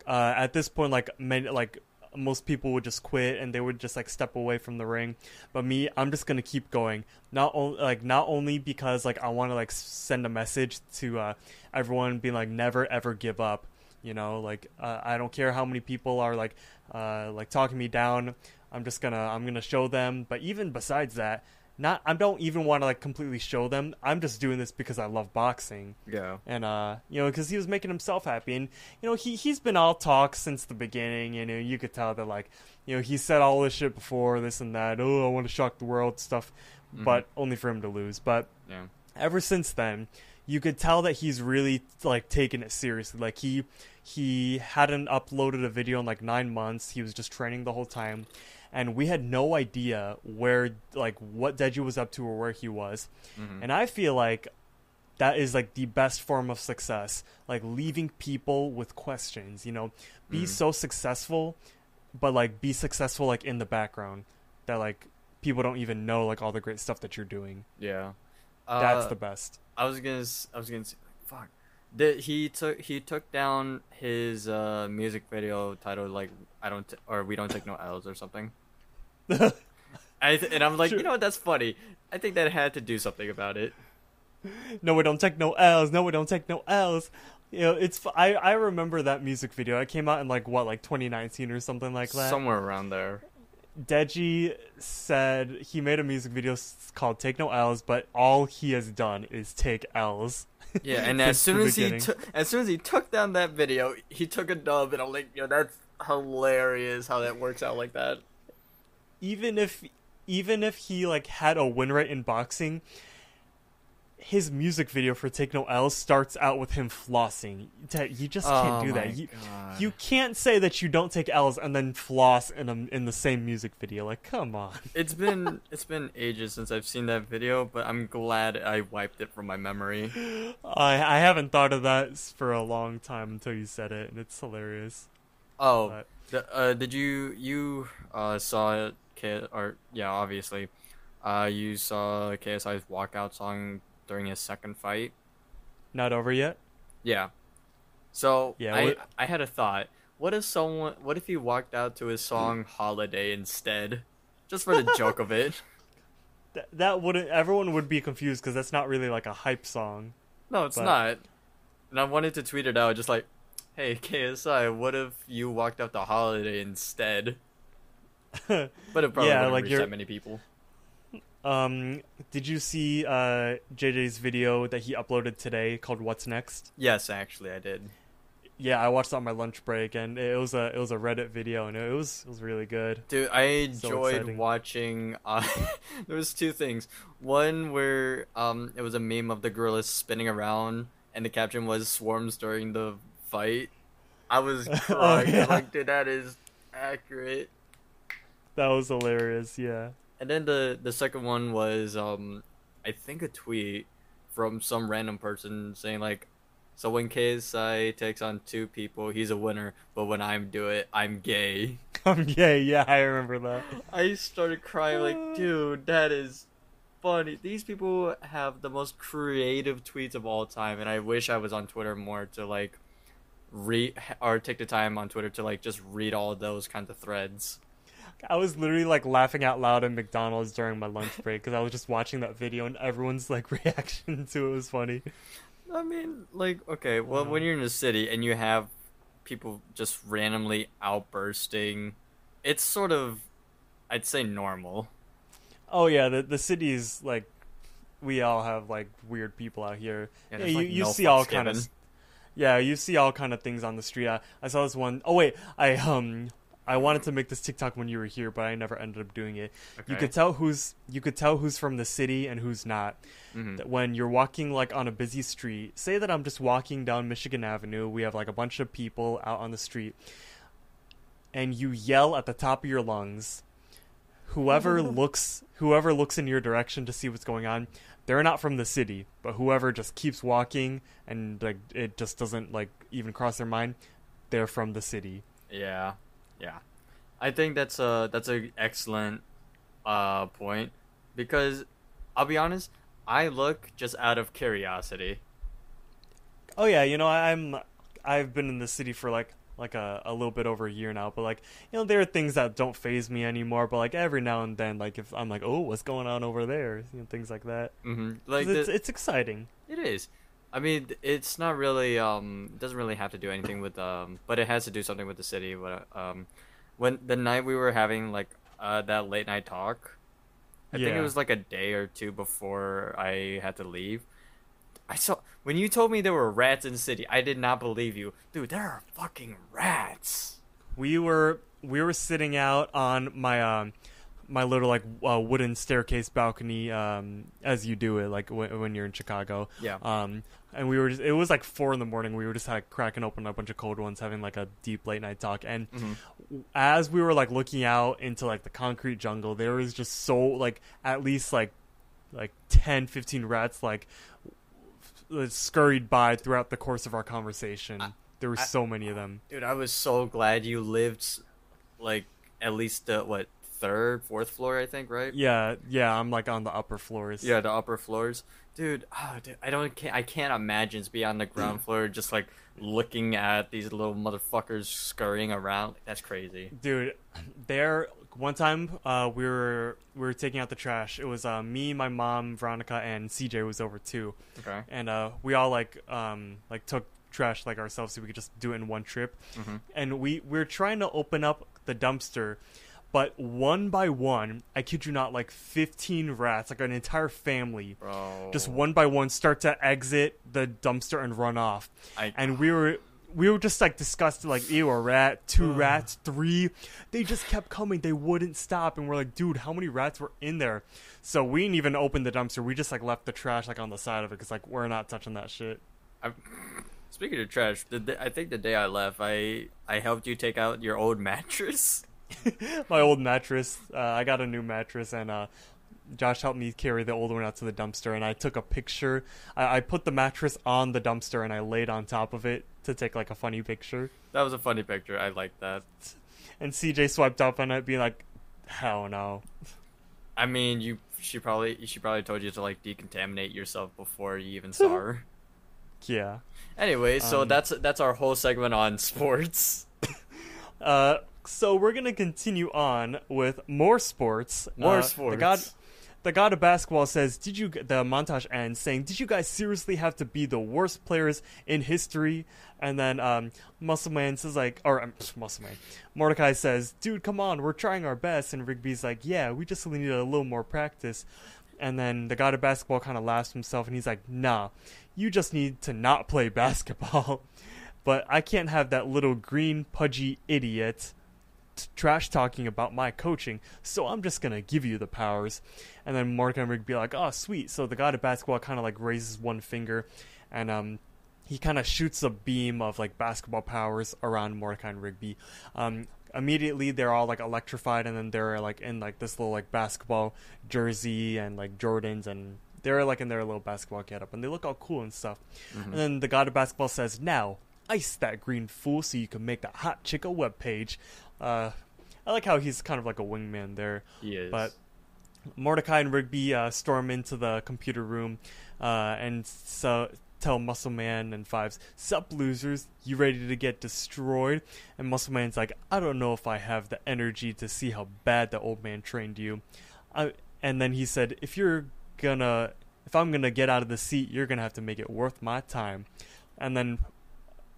uh, at this point like many like most people would just quit and they would just like step away from the ring. But me i'm just gonna keep going. Not only like not only because like i want to like send a message to uh, everyone being like never ever give up. You know like uh, i don't care how many people are like uh, like talking me down. I'm just gonna i'm gonna show them. But even besides that not i don't even want to like completely show them. I'm just doing this because i love boxing. Yeah. and uh you know because he was making himself happy. And you know he he's been all talk since the beginning. You know you could tell that like you know he said all this shit before this and that. Oh i want to shock the world stuff but only for him to lose. But Yeah. ever since then you could tell that he's really like taking it seriously. Like he he hadn't uploaded a video in like nine months. He was just training the whole time and we had no idea where like what deji was up to or where he was Mhm. and i feel like that is like the best form of success like leaving people with questions you know be Mhm. so successful but like be successful like in the background that like people don't even know like all the great stuff that you're doing Yeah. that's Uh, the best I was gonna. s- I was gonna say, fuck. Did he took he took down his uh music video titled like I don't t- or we don't take no L's or something. I th- and I'm like, Sure. you know what? That's funny. I think that had to do something about it. no we don't take no l's no we don't take no l's you know it's f- i i remember that music video it came out in like what like 2019 or something like that Somewhere around there. Deji said he made a music video called "Take No L's," but all he has done is take L's. Yeah, and as soon as he took as soon as he took down that video, he took a dub, and I'm like, yo, that's hilarious how that works out like that. Even if even if he like had a win rate in boxing, his music video for "Take No L's" starts out with him flossing. You just can't Oh do that. You, God. you can't say that you don't take L's and then floss in a, in the same music video. Like, come on. It's been it's been ages since I've seen that video, but I'm glad I wiped it from my memory. I I haven't thought of that for a long time until you said it, and it's hilarious. Oh, But- the, uh, did you you uh saw it, K or yeah, obviously, uh, you saw KSI's walkout song during his second fight. Not over yet. Yeah. So Yeah, I what- I had a thought. What if someone? What if he walked out to his song "Holiday" instead, just for the joke of it? Th- that wouldn't. Everyone would be confused because that's not really like a hype song. No, it's But- not. And I wanted to tweet it out, just like, "Hey KSI, what if you walked out to "Holiday" instead?" But it probably Yeah, like reach that many people. Um, did you see uh JJ's video that he uploaded today called "What's Next"? Yes, actually, I did. Yeah, I watched it on my lunch break, and it was a it was a Reddit video, and it was it was really good. Dude, I enjoyed exciting. watching. Uh, there was two things. One where um, it was a meme of the gorillas spinning around, and the caption was "swarmz during the fight." I was crying. Oh, yeah. Like, dude, that is accurate. That was hilarious. Yeah. And then the the second one was um, I think a tweet from some random person saying like, "So when KSI takes on two people, he's a winner, but when I do it, I'm gay." Um, yeah, yeah, I remember that. I started crying like, dude, that is funny. These people have the most creative tweets of all time, and I wish I was on Twitter more to like read or take the time on Twitter to like just read all those kinds of threads. I was literally like laughing out loud at McDonald's during my lunch break because I was just watching that video and everyone's like reaction to it was funny. I mean, like, okay, well, when you're in a city and you have people just randomly outbursting, it's sort of, I'd say, normal. Oh yeah, the the cities like we all have like weird people out here. Yeah, Yeah, you, like, you no see all kind of yeah, you see all kind of things on the street. I, I saw this one oh wait, I um I wanted to make this TikTok when you were here, but I never ended up doing it. You could tell who's you could tell who's from the city and who's not. Mhm. That when you're walking like on a busy street, say that I'm just walking down Michigan Avenue, we have like a bunch of people out on the street, and you yell at the top of your lungs. Whoever looks whoever looks in your direction to see what's going on, they're not from the city, but whoever just keeps walking and like it just doesn't like even cross their mind, they're from the city. Yeah, yeah. I think that's a that's a excellent uh point because I'll be honest, I look just out of curiosity. Oh yeah, you know I'm I've been in the city for like like a, a little bit over a year now, but like you know there are things that don't phase me anymore. But like every now and then, like if I'm like, oh, what's going on over there, you know, things like that. Mm-hmm. Like 'Cause it's it's exciting. It is. I mean, it's not really. Um, it doesn't really have to do anything with. Um, but it has to do something with the city. But um, when the night we were having like uh that late night talk, I think it was like a day or two before I had to leave. I saw when you told me there were rats in the city. I did not believe you, dude. There are fucking rats. We were we were sitting out on my um my little like uh, wooden staircase balcony um as you do it like w- when you're in Chicago. Yeah. Um and we were just it was like four in the morning. We were just like cracking open a bunch of cold ones, having like a deep late night talk. And mm-hmm. as we were like looking out into like the concrete jungle, there was just so like at least like like 10, 15 rats like scurried by throughout the course of our conversation. there were I- so many of them. Dude, I was so glad you lived, like at least the what third, fourth floor, I think, right? Yeah, yeah, I'm like on the upper floors. Yeah, the upper floors, dude. Oh, dude I don't. Can't, I can't imagine being on the ground floor, just like looking at these little motherfuckers scurrying around. That's crazy. dude. There, one time, uh, we were we were taking out the trash. It was uh, me, my mom, Veronica, and CJ was over too, Okay. and uh, we all like um like took trash like ourselves so we could just do it in one trip. Mhm. And we we were trying to open up the dumpster. But one by one, I kid you not, like 15 rats, like an entire family, Bro. just oh. one by one start to exit the dumpster and run off. I- and we were we were just like disgusted, like ew, a rat, two rats, three. They just kept coming. They wouldn't stop, and we're like, dude, how many rats were in there? So we didn't even open the dumpster. We just like left the trash like on the side of it because like we're not touching that shit. I, speaking of trash, the, I think the day I left, I I helped you take out your old mattress. My old mattress. Uh, I got a new mattress, and uh, Josh helped me carry the old one out to the dumpster. And I took a picture. I, I put the mattress on the dumpster, and I laid on top of it to take like a funny picture. That was a funny picture. I like that. And CJ swiped up on it, being like, "Hell no." I mean, you. She probably she probably told you to like decontaminate yourself before you even saw her. Yeah. Anyway, so Um, that's that's our whole segment on sports. Uh, so we're gonna continue on with more sports. More Uh, sports. The god, the god of basketball says, "Did you?" The montage ends saying, "Did you guys seriously have to be the worst players in history?" And then um, Muscle Man says, "Like, or um, Muscle Man, Mordecai says, dude, come on, we're trying our best." And Rigby's like, "Yeah, we just need a little more practice." And then the god of basketball kind of laughs himself, and he's like, "Nah, you just need to not play basketball." but I can't have that little green pudgy idiot t- trash talking about my coaching, so I'm just gonna give you the powers. And then Mordecai and Rigby like, oh sweet. So the god of basketball kind of like raises one finger, and um, he kind of shoots a beam of like basketball powers around Mordecai and Rigby. Um, immediately they're all like electrified, and then they're like in like this little like basketball jersey and like Jordans and. They're like in their little basketball getup, and they look all cool and stuff. And then the god of basketball says, "Now, ice that green fool so you can make that hot chick a web page." Uh, I like how he's kind of like a wingman there. He is. But Mordecai and Rigby uh, storm into the computer room uh, and so tell Muscle Man and Fives, "Sup, losers? You ready to get destroyed?" And Muscle Man's like, "I don't know if I have the energy to see how bad the old man trained you." I, and then he said, "If you're gonna, if I'm gonna get out of the seat, you're gonna have to make it worth my time." And then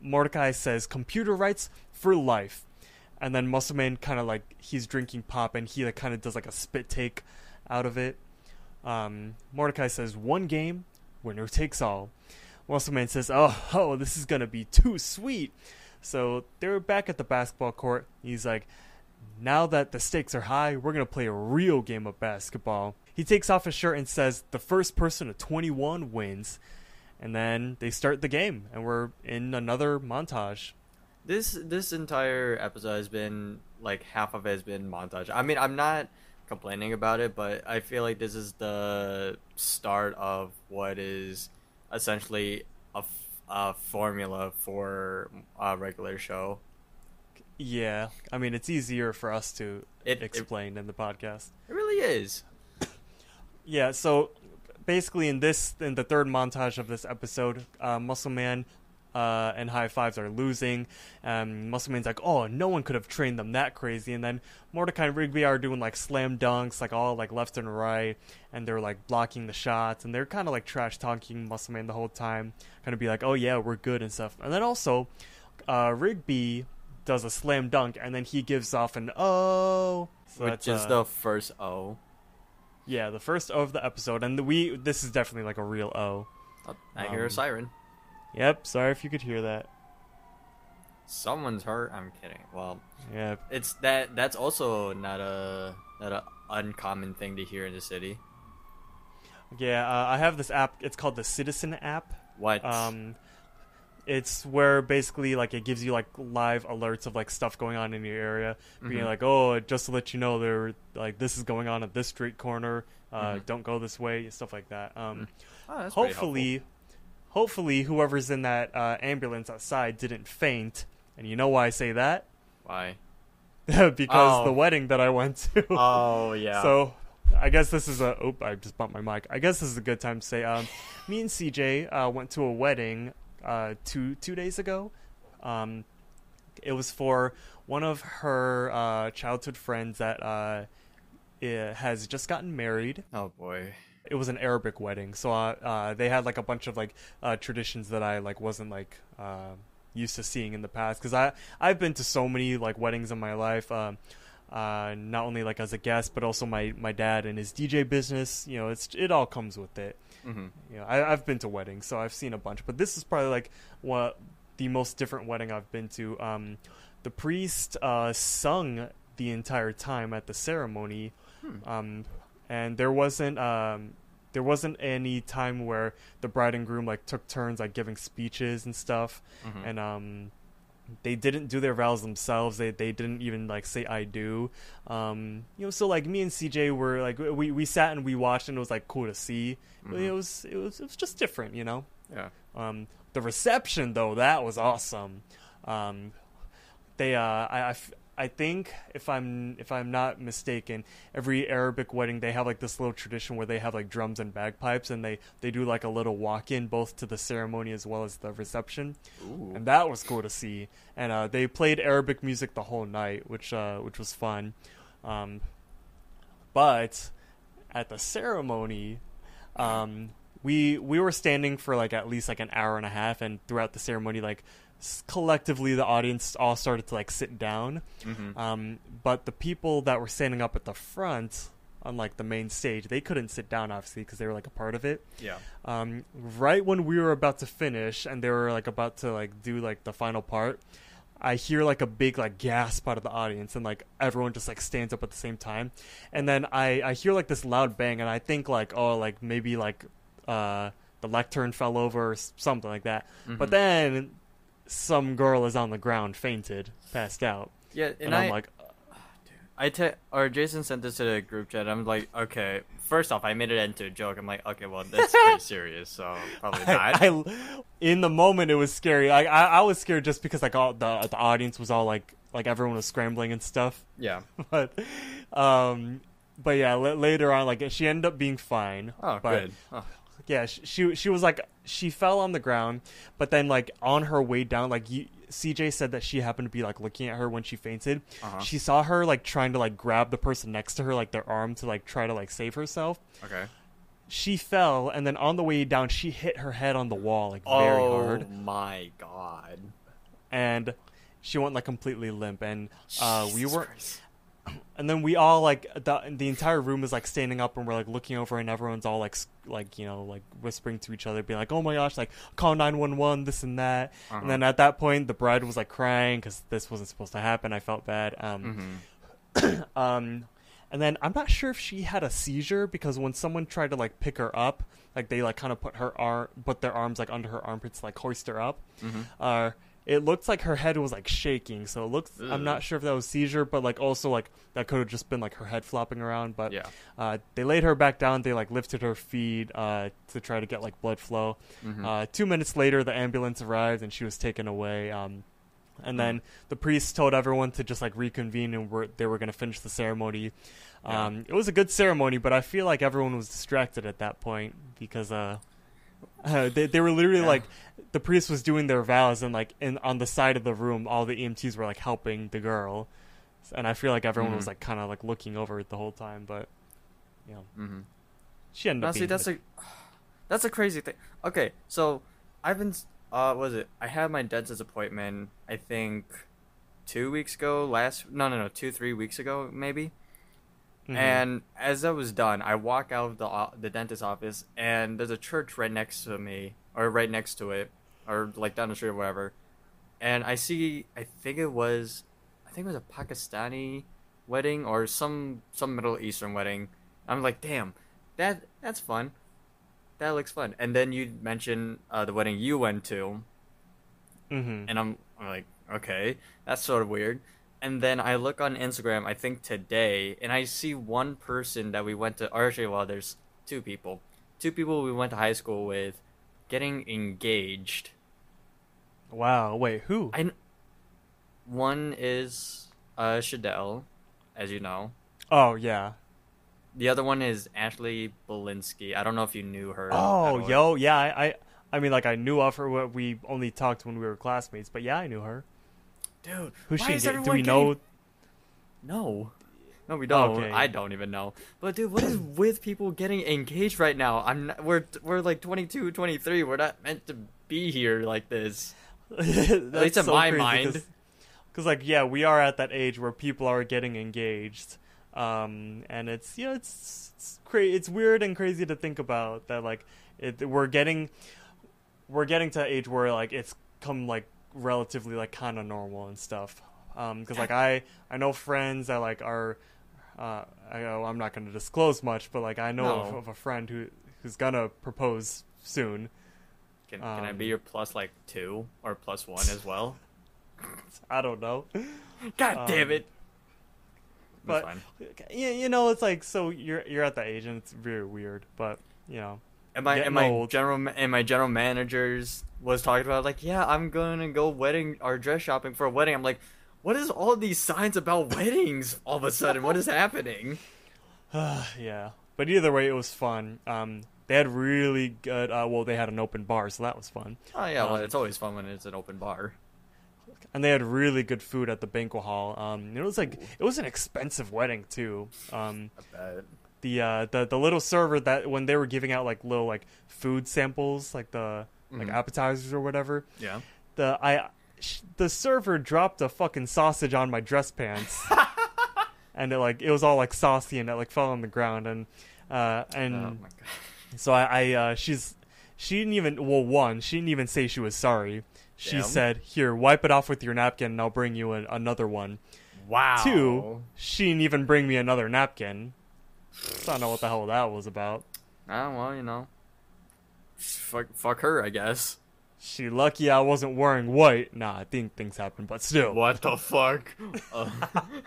Mordecai says, "Computer rights for life." And then Muscle Man kind of like he's drinking pop, and he like kind of does like a spit take out of it. Um, Mordecai says, "One game, winner takes all." Muscle Man says, "Oh, oh, this is gonna be too sweet." So they're back at the basketball court. He's like, "Now that the stakes are high, we're gonna play a real game of basketball." He takes off his shirt and says, "The first person to 21 wins." And then they start the game, and we're in another montage. This this entire episode has been like half of it has been montage. I mean, I'm not complaining about it, but I feel like this is the start of what is essentially a, f- a formula for a regular show. Yeah, I mean it's easier for us to It- it- explain in the podcast. It really is. Yeah, so basically in this in the third montage of this episode, uh, Muscle Man uh, and High Fives are losing. Um, Muscle Man's like, "Oh, no one could have trained them that crazy." And then Mordecai and Rigby are doing like slam dunks, like all like left and right, and they're like blocking the shots, and they're kind of like trash talking Muscle Man the whole time, kind of be like, "Oh yeah, we're good" and stuff. And then also, uh, Rigby does a slam dunk, and then he gives off an "oh," so which is uh, the first O. yeah, the first O of the episode, and the, we this is definitely like a real O. Oh, I hear a Um, siren. Yep. Sorry if you could hear that. Someone's hurt. I'm kidding. Well, Yeah. it's that. That's also not a not a uncommon thing to hear in the city. Yeah. Uh, I have this app. It's called the Citizen app. What? Um, it's where basically like it gives you like live alerts of like stuff going on in your area. Being Mhm. like, oh, just to let you know, there like this is going on at this street corner. Uh, Mhm. Don't go this way. Stuff like that. Um, Oh, that's pretty hopefully, hopefully, whoever's in that uh, ambulance outside didn't faint. And you know why I say that? Why? because Oh. the wedding that I went to. Oh yeah. So I guess this is a. Oh, I just bumped my mic. I guess this is a good time to say. Um, me and CJ uh, went to a wedding uh, two two days ago. Um, it was for one of her uh, childhood friends that uh, has just gotten married. oh boy. It was an Arabic wedding, so uh, uh, they had like a bunch of like uh, traditions that I like wasn't like uh, used to seeing in the past. Because I I've been to so many like weddings in my life. Um, uh, not only like as a guest, but also my, my dad and his DJ business. You know, it's it all comes with it. hmm You know, I, I've been to weddings, so I've seen a bunch, but this is probably like what the most different wedding I've been to. Um, the priest uh, sung the entire time at the ceremony, Hmm. um, and there wasn't um, there wasn't any time where the bride and groom like took turns like giving speeches and stuff, Mhm. and um, they didn't do their vows themselves. They they didn't even like say I do. Um, you know, so like me and CJ were like we we sat and we watched and it was like cool to see. But Mhm. It was it was it was just different, you know. Yeah. Um, the reception though that was awesome. Um, they uh, I, I I think if I'm if I'm not mistaken, every Arabic wedding they have like this little tradition where they have like drums and bagpipes and they they do like a little walk in both to the ceremony as well as the reception Ooh. and that was cool to see. And uh, they played Arabic music the whole night, which uh, which was fun. Um, but at the ceremony, um, we we were standing for like at least like an hour and a half, and throughout the ceremony, like collectively the audience all started to like sit down. Mhm. Um, but the people that were standing up at the front, on like the main stage, they couldn't sit down obviously because they were like a part of it Yeah. um, right when we were about to finish and they were like about to like do like the final part i hear like a big like gasp out of the audience and like everyone just like stands up at the same time and then i i hear like this loud bang and i think like oh like maybe like uh the lectern fell over or something like that but Mhm. then some girl is on the ground fainted passed out Yeah, and, and, i'm I, like I te- or Jason sent this to the group chat. I'm like, okay. First off, I made it into a joke. I'm like, okay, well, that's pretty serious, so probably not. I, I- in the moment it was scary. I, I I was scared just because like all the the audience was all like like everyone was scrambling and stuff. yeah. But um, but yeah, l- later on, like she ended up being fine. Oh, but, good. Oh, Yeah, sh- she she was like she fell on the ground, but then like on her way down, like you, CJ said that she happened to be like looking at her when she fainted. Uh-huh. She saw her like trying to like grab the person next to her, like their arm to like try to like save herself. okay. She fell, and then on the way down, she hit her head on the wall like very oh hard, my god. and she went like completely limp. And uh, we were, Christ. And then we all like the the entire room is like standing up and we're like looking over and everyone's all like like you know like whispering to each other being like oh my gosh like call 911 this and that Uh-huh. and then at that point the bride was like crying because this wasn't supposed to happen i felt bad um Mhm. um and then i'm not sure if she had a seizure because when someone tried to like pick her up like they like kind of put her arm put their arms like under her armpits like hoist her up Mhm. uh it looked like her head was like shaking so it looks i'm not sure if that was seizure but like also like that could have just been like her head flopping around but Yeah. uh, they laid her back down they like lifted her feet uh, to try to get like blood flow Mhm. uh, two minutes later the ambulance arrived and she was taken away um, and then the priest told everyone to just like reconvene and we're, they were going to finish the ceremony Yeah. um, it was a good ceremony but i feel like everyone was distracted at that point because uh, uh, they, they were literally Yeah. like the priest was doing their vows and like in on the side of the room all the emts were like helping the girl and i feel like everyone was Mhm. like kind of like looking over it the whole time but you know Mhm. she ended Now, up see, being that's a that's a crazy thing. Okay, so I've been uh, what was it? I had my dentist appointment. I think two weeks ago. Last no, no, no, two, three weeks ago, maybe. Mhm. And as I was done, I walk out of the the dentist office, and there's a church right next to me, or right next to it, or like down the street or whatever. And I see, I think it was, I think it was a Pakistani wedding or some some Middle Eastern wedding. I'm like, damn, that that's fun. That looks fun. And then you mentioned uh, the wedding you went to, Mhm. and I'm, I'm like, okay, that's sort of weird. And then I look on Instagram, I think today, and I see one person that we went to. Actually, well, there's two people, two people we went to high school with, getting engaged. wow wait who I, one is uh Shadell, as you know. oh yeah The other one is Ashley Belinsky. I don't know if you knew her. oh yo yeah I, I i mean like i knew of her we only talked when we were classmates but yeah i knew her dude. who's why she is do everyone we getting- know No. No, we don't. Okay. I don't even know. But dude, what is with people getting engaged right now? I'm not, we're we're like 22, 23. We're not meant to be here like this. at least in my mind. because like yeah we are at that age where people are getting engaged um and it's you know it's it's, cra- it's weird and crazy to think about that like it, we're getting we're getting to an age where like it's come like relatively like kind of normal and stuff um because like i i know friends that like are uh I, oh, i'm not going to disclose much but like i know of, No. of a friend who who's gonna propose soon Can, can I be Um, your plus like two or plus one as well? i don't know God damn Um, it! but- fine. yeah, you know, it's like so you're you're at that age and it's very weird, but you know, And my and my old. general and my general managers was talking about like, yeah, I'm gonna go wedding or dress shopping for a wedding. I'm like, what is all these signs about weddings all of a sudden? What is happening? yeah. But either way, it was fun. Um, they had really good. Uh, well, they had an open bar, so that was fun. Oh yeah, well, Um, it's always fun when it's an open bar. And they had really good food at the banquet hall. Um, it was like it was an expensive wedding too. Um, I bet. The uh the the little server that when they were giving out like little like food samples, like the like Mhm. appetizers or whatever. Yeah. the I sh- the server dropped a fucking sausage on my dress pants, and it like it was all like saucy and it like fell on the ground and uh and oh so I, I uh she's she didn't even well one she didn't even say she was sorry. She Damn. said, "Here, wipe it off with your napkin, and I'll bring you an, another one." Wow. Two, she didn't even bring me another napkin. So I don't know what the hell that was about. Ah, well, you know. Fuck, fuck her, I guess. She lucky I wasn't wearing white. Nah, I think things happen, but still. What the fuck? Uh,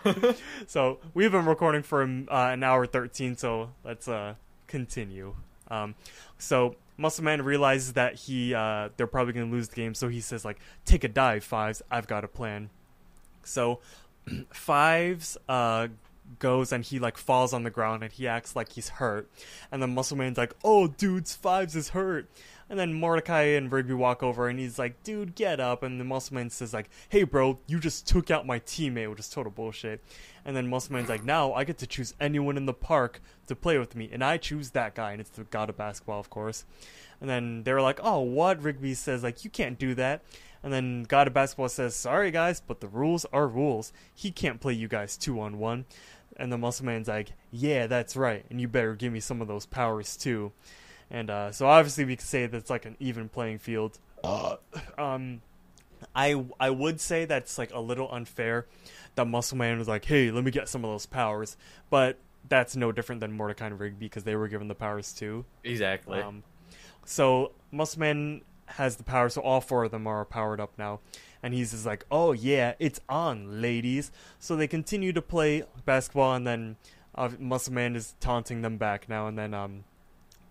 so we've been recording for um, uh, an hour 13 so let's uh continue um so muscle man realizes that he uh they're probably gonna lose the game so he says like take a dive fives i've got a plan so fives uh goes and he like falls on the ground and he acts like he's hurt. And then Muscle Man's like, "Oh, dude's fives is hurt." And then Mordecai and Rigby walk over and he's like, "Dude, get up." And the Muscle Man says like, "Hey, bro, you just took out my teammate," which is total bullshit. And then Muscle Man's like, "Now I get to choose anyone in the park to play with me, and I choose that guy." And it's the god of basketball, of course. And then they're like, "Oh, what?" Rigby says like, "You can't do that." And then God of Basketball says, "Sorry guys, but the rules are rules. He can't play you guys two on one." And the Muscle Man's like, "Yeah, that's right, and you better give me some of those powers too." And uh, so obviously we can say that it's like an even playing field. um, I I would say that's like a little unfair. That Muscle Man was like, "Hey, let me get some of those powers," but that's no different than Mordecai and Rigby because they were given the powers too. Exactly. Um, so Muscle Man has the power, so all four of them are powered up now. And he's just like, oh yeah, it's on, ladies. So they continue to play basketball, and then uh, Muscle Man is taunting them back now, and then um,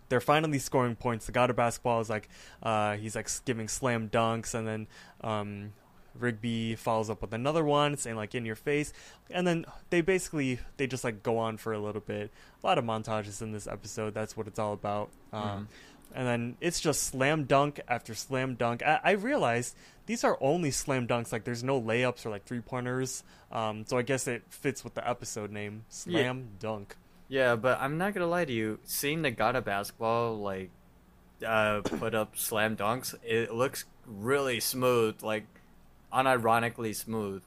they're finally scoring points. The god of basketball is like, uh, he's like giving slam dunks, and then um, Rigby follows up with another one, saying like in your face, and then they basically they just like go on for a little bit. A lot of montages in this episode. That's what it's all about. Um, and then it's just slam dunk after slam dunk. I, I realized these are only slam dunks. Like there's no layups or like three pointers. Um, so I guess it fits with the episode name, slam dunk. Yeah, but I'm not gonna lie to you. Seeing the God of Basketball like uh, put up slam dunks, it looks really smooth, like unironically smooth,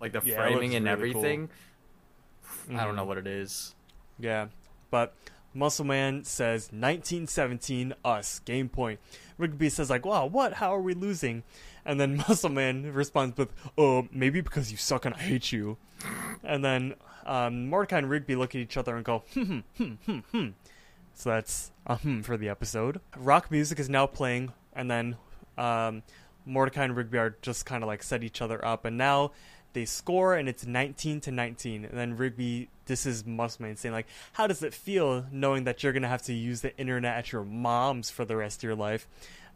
like the Yeah, framing and really cool. everything. I don't know Mhm. what it is. Yeah, but Muscle Man says 1917 us game point. Rigby says like, "Wow, what? How are we losing?" And then Muscle Man responds with, "Oh, maybe because you suck and I hate you." And then um, Mordecai and Rigby look at each other and go, "Hmm hmm hmm hmm hmm." So that's a hmm for the episode. Rock music is now playing, and then um, Mordecai and Rigby are just kind of like set each other up, and now they score, and it's 19 to 19. And then Rigby, this is Muscleman saying like, "How does it feel knowing that you're gonna have to use the internet at your mom's for the rest of your life?"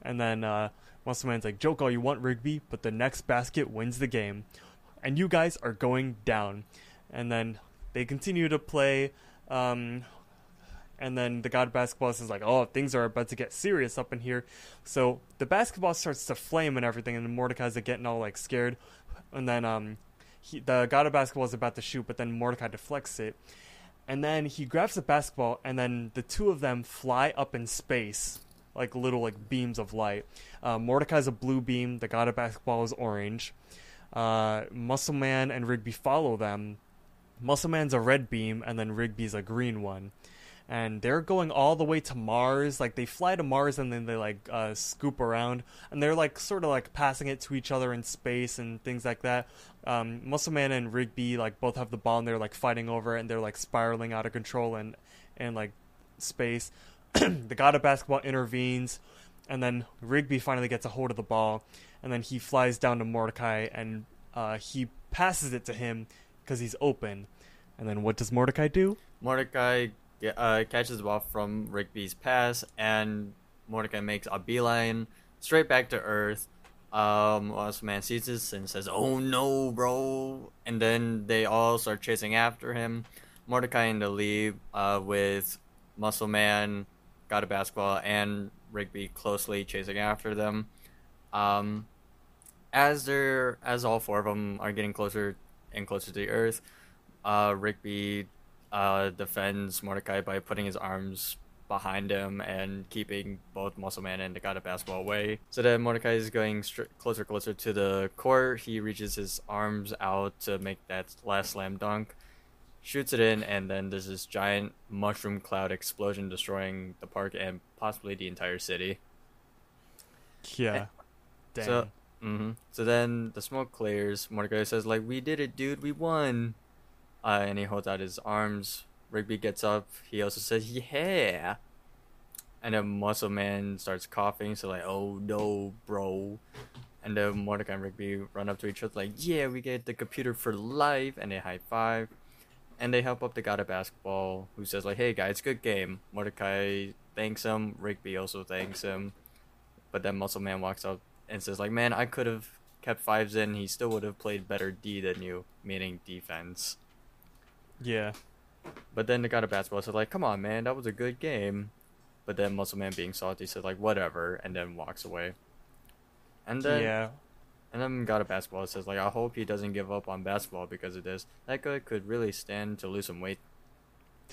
And then uh, Muscleman's like, "Joke all you want, Rigby, but the next basket wins the game, and you guys are going down." And then they continue to play. Um, and then the god of basketball is like, "Oh, things are about to get serious up in here." So the basketball starts to flame and everything, and Mordecai's getting all like scared. And then um, he, the god of basketball is about to shoot, but then Mordecai deflects it, and then he grabs the basketball, and then the two of them fly up in space like little like beams of light. Uh, Mordecai's a blue beam. The god of basketball is orange. Uh, Muscle Man and Rigby follow them. Muscle Man's a red beam, and then Rigby's a green one and they're going all the way to Mars. Like they fly to Mars and then they like uh, scoop around, and they're like sort of like passing it to each other in space and things like that. Um, Muscle Man and Rigby like both have the ball and they're like fighting over it and they're like spiraling out of control and and like space. the God of Basketball intervenes, and then Rigby finally gets a hold of the ball, and then he flies down to Mordecai and uh, he passes it to him because he's open. And then what does Mordecai do? Mordecai uh, catches the ball from Rigby's pass, and Mordecai makes a beeline straight back to Earth. Um, Muscle Man sees this and says, "Oh no, bro!" And then they all start chasing after him. Mordecai in the lead uh, with Muscle Man, God of Basketball, and Rigby closely chasing after them. Um, as they're as all four of them are getting closer and closer to the Earth, uh, Rigby uh, defends Mordecai by putting his arms behind him and keeping both Muscle Man and the God of Basketball away. So then Mordecai is going str- closer, closer to the court. He reaches his arms out to make that last slam dunk, shoots it in, and then there's this giant mushroom cloud explosion destroying the park and possibly the entire city. Yeah. Dang. So, hmm so then the smoke clears. Mordecai says, "Like we did it, dude. We won." Uh, and he holds out his arms. Rigby gets up. He also says, "Yeah." And then Muscle Man starts coughing. So like, "Oh no, bro." And then Mordecai and Rigby run up to each other like, "Yeah, we get the computer for life." And they high five. And they help up the god of basketball, who says like, "Hey guys, good game." Mordecai thanks him. Rigby also thanks him. But then Muscle Man walks out and says like, "Man, I could have kept fives in. He still would have played better D than you, meaning defense." Yeah. But then the guy to basketball said like, "Come on, man, that was a good game." But then Muscle Man, being salty, said like, "Whatever," and then walks away. And then yeah. and then god of basketball says like, "I hope he doesn't give up on basketball because of this. That guy could really stand to lose some weight."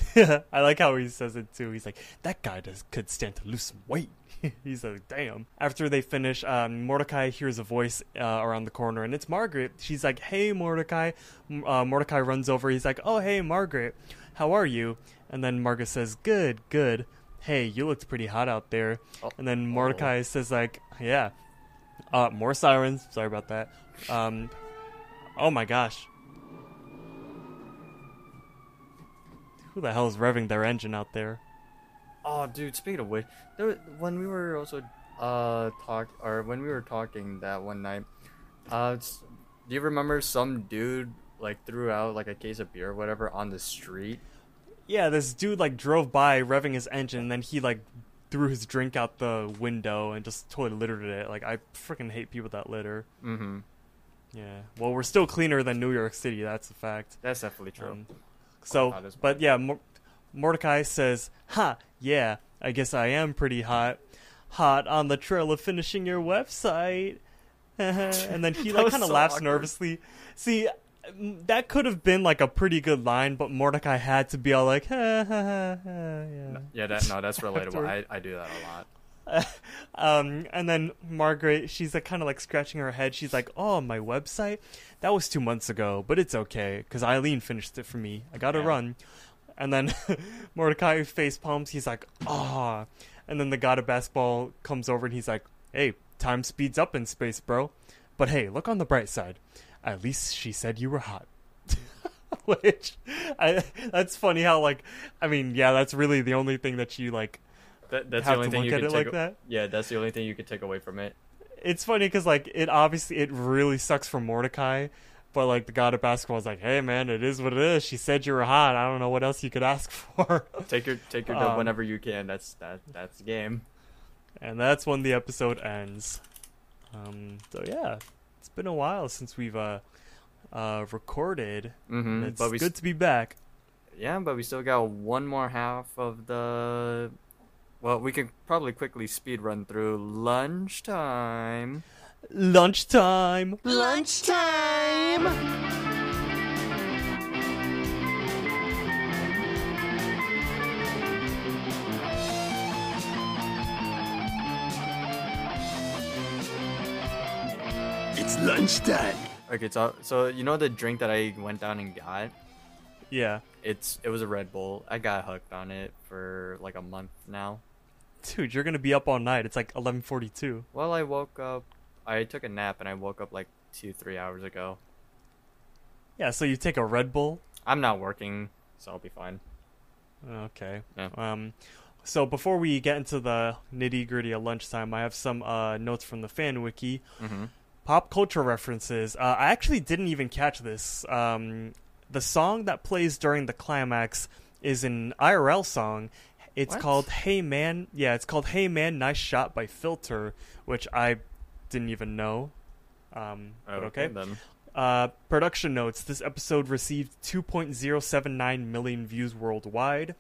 I like how he says it too. He's like, that guy does could stand to lose some weight. He's like, damn. After they finish, um, Mordecai hears a voice uh, around the corner, and it's Margaret. She's like, hey, Mordecai. Uh, Mordecai runs over. He's like, oh, hey, Margaret. How are you? And then Margaret says, good, good. Hey, you looked pretty hot out there. Oh. And then Mordecai says, like, yeah. Uh, more sirens. Sorry about that. Um, oh my gosh. Who the hell is revving their engine out there? Oh, dude. Speaking of which, there, when we were also uh talk or when we were talking that one night, uh, do you remember some dude like threw out like a case of beer or whatever on the street? Yeah, this dude like drove by revving his engine, and then he like threw his drink out the window and just totally littered it. Like I freaking hate people that litter. Mm-hmm. Yeah. Well, we're still cleaner than New York City. That's a fact. That's definitely true. Um, so, hot as well. but yeah, Mor- Mordecai says, "Ha, yeah, I guess I am pretty hot, hot on the trail of finishing your website." and then he like kind of so laughs awkward. nervously. See, that could have been like a pretty good line, but Mordecai had to be all like, ha, ha, ha, ha, yeah. yeah, that no, that's relatable. I, I do that a lot. um, and then Margaret, she's like kind of like scratching her head. She's like, "Oh, my website, that was two months ago, but it's okay because Eileen finished it for me. I got to Yeah. run." And then Mordecai face palms. He's like, "Ah," and then the god of basketball comes over and he's like, "Hey, time speeds up in space, bro. But hey, look on the bright side. At least she said you were hot." Which, I, that's funny how like, I mean, yeah, that's really the only thing that you like That, that's the only thing you can take like a-. Yeah, that's the only thing you could take away from it. it's funny because like it obviously it really sucks for Mordecai, but like the god of basketball is like, hey man, it is what it is. She said you were hot. I don't know what else you could ask for. Take your take your dub Um, whenever you can. That's that that's the game. and that's when the episode ends. Um, so yeah, it's been a while since we've uh uh recorded. Mm-hmm. It's But we good to be back. yeah, but we still got one more half of the. Well, we can probably quickly speed run through lunchtime. Lunchtime. Lunchtime! It's lunchtime. Okay, so so you know the drink that I went down and got. Yeah, It's it was a Red Bull. I got hooked on it for like a month now. Dude, you're gonna be up all night. It's like 11:42. Well, I woke up. I took a nap and I woke up like two three hours ago. Yeah, so you take a Red Bull. I'm not working, so I'll be fine. Okay. Yeah. Um, so before we get into the nitty gritty of lunchtime, I have some uh, notes from the fan wiki. Mm-hmm. Pop culture references. Uh, I actually didn't even catch this. Um, the song that plays during the climax is an IRL song. It's What? called "Hey Man." Yeah, it's called "Hey Man, Nice Shot" by Filter, which I didn't even know. Um, but okay. then. Uh, production notes: This episode received 2.079 million views worldwide.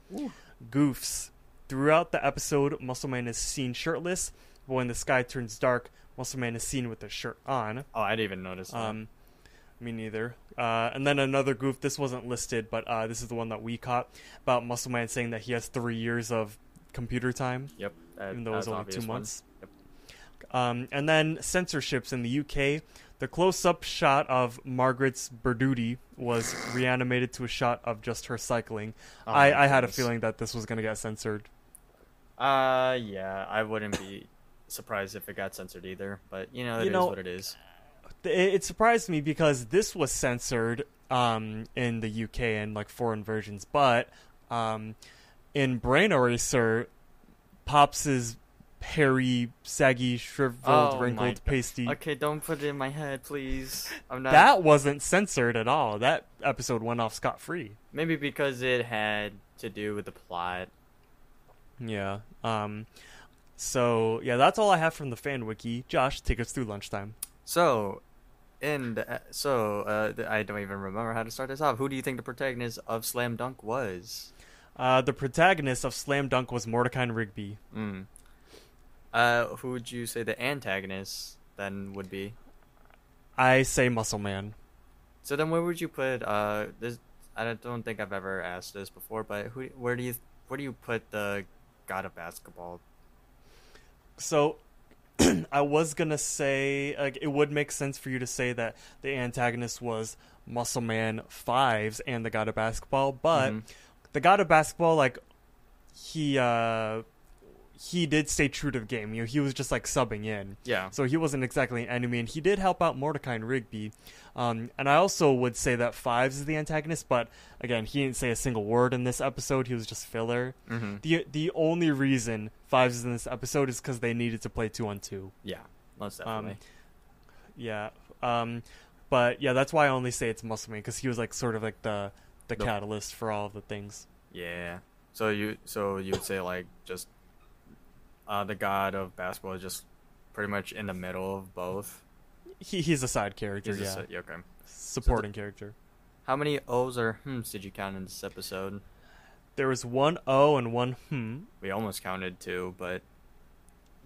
Goofs: Throughout the episode, Muscle Man is seen shirtless, but when the sky turns dark, Muscle Man is seen with a shirt on. Oh, I didn't even notice. That. Um, me neither. Uh, and then another goof. This wasn't listed, but uh, this is the one that we caught about Muscle Man saying that he has three years of computer time yep. That, even though it was only two one. months. Yep. Um, and then censorships in the UK. The close-up shot of Margaret's Berduti was reanimated to a shot of just her cycling. Oh I, I had a feeling that this was going to get censored. Uh, yeah, I wouldn't be surprised if it got censored either. But you know, it You is know- what it is. It, it surprised me because this was censored um, in the UK and like foreign versions, but um, in Brain Eraser, Pops' hairy, saggy, shriveled, Oh wrinkled, pasty. Okay, don't put it in my head, please. I'm not. That wasn't censored at all. That episode went off scot free. maybe because it had to do with the plot. Yeah. Um. So yeah, that's all I have from the fan wiki. Josh, take us through lunchtime. So, And uh, so, uh, I don't even remember how to start this off. Who do you think the protagonist of Slam Dunk was? Uh, the protagonist of Slam Dunk was Mordecai Rigby. Mm. Uh, who would you say the antagonist then would be? I say Muscle Man. So then, where would you put? Uh, this I don't- don't think I've ever asked this before, but who? Where do you? Where do you put the god of basketball? So, I was gonna say like it would make sense for you to say that the antagonist was Muscle Man Fives and the God of Basketball, but Mhm. the God of Basketball, like he uh he did stay true to the game. You know, he was just like subbing in. Yeah. So he wasn't exactly an enemy, and he did help out Mordecai and Rigby. Um, and I also would say that Fives is the antagonist, but again, he didn't say a single word in this episode. He was just filler. Mm-hmm. The the only reason Fives is in this episode is because they needed to play two on two. Yeah. Most Um, definitely. Yeah. Um, but yeah, that's why I only say it's Muscle Man because he was like sort of like the the The- catalyst for all of the things. yeah. So you so you would say like just uh the god of basketball is just pretty much in the middle of both. He he's a side character, Is yeah, a- yeah, okay. supporting character. How many O's or hmms did you count in this episode? There was one O and one hmm. We almost counted two, but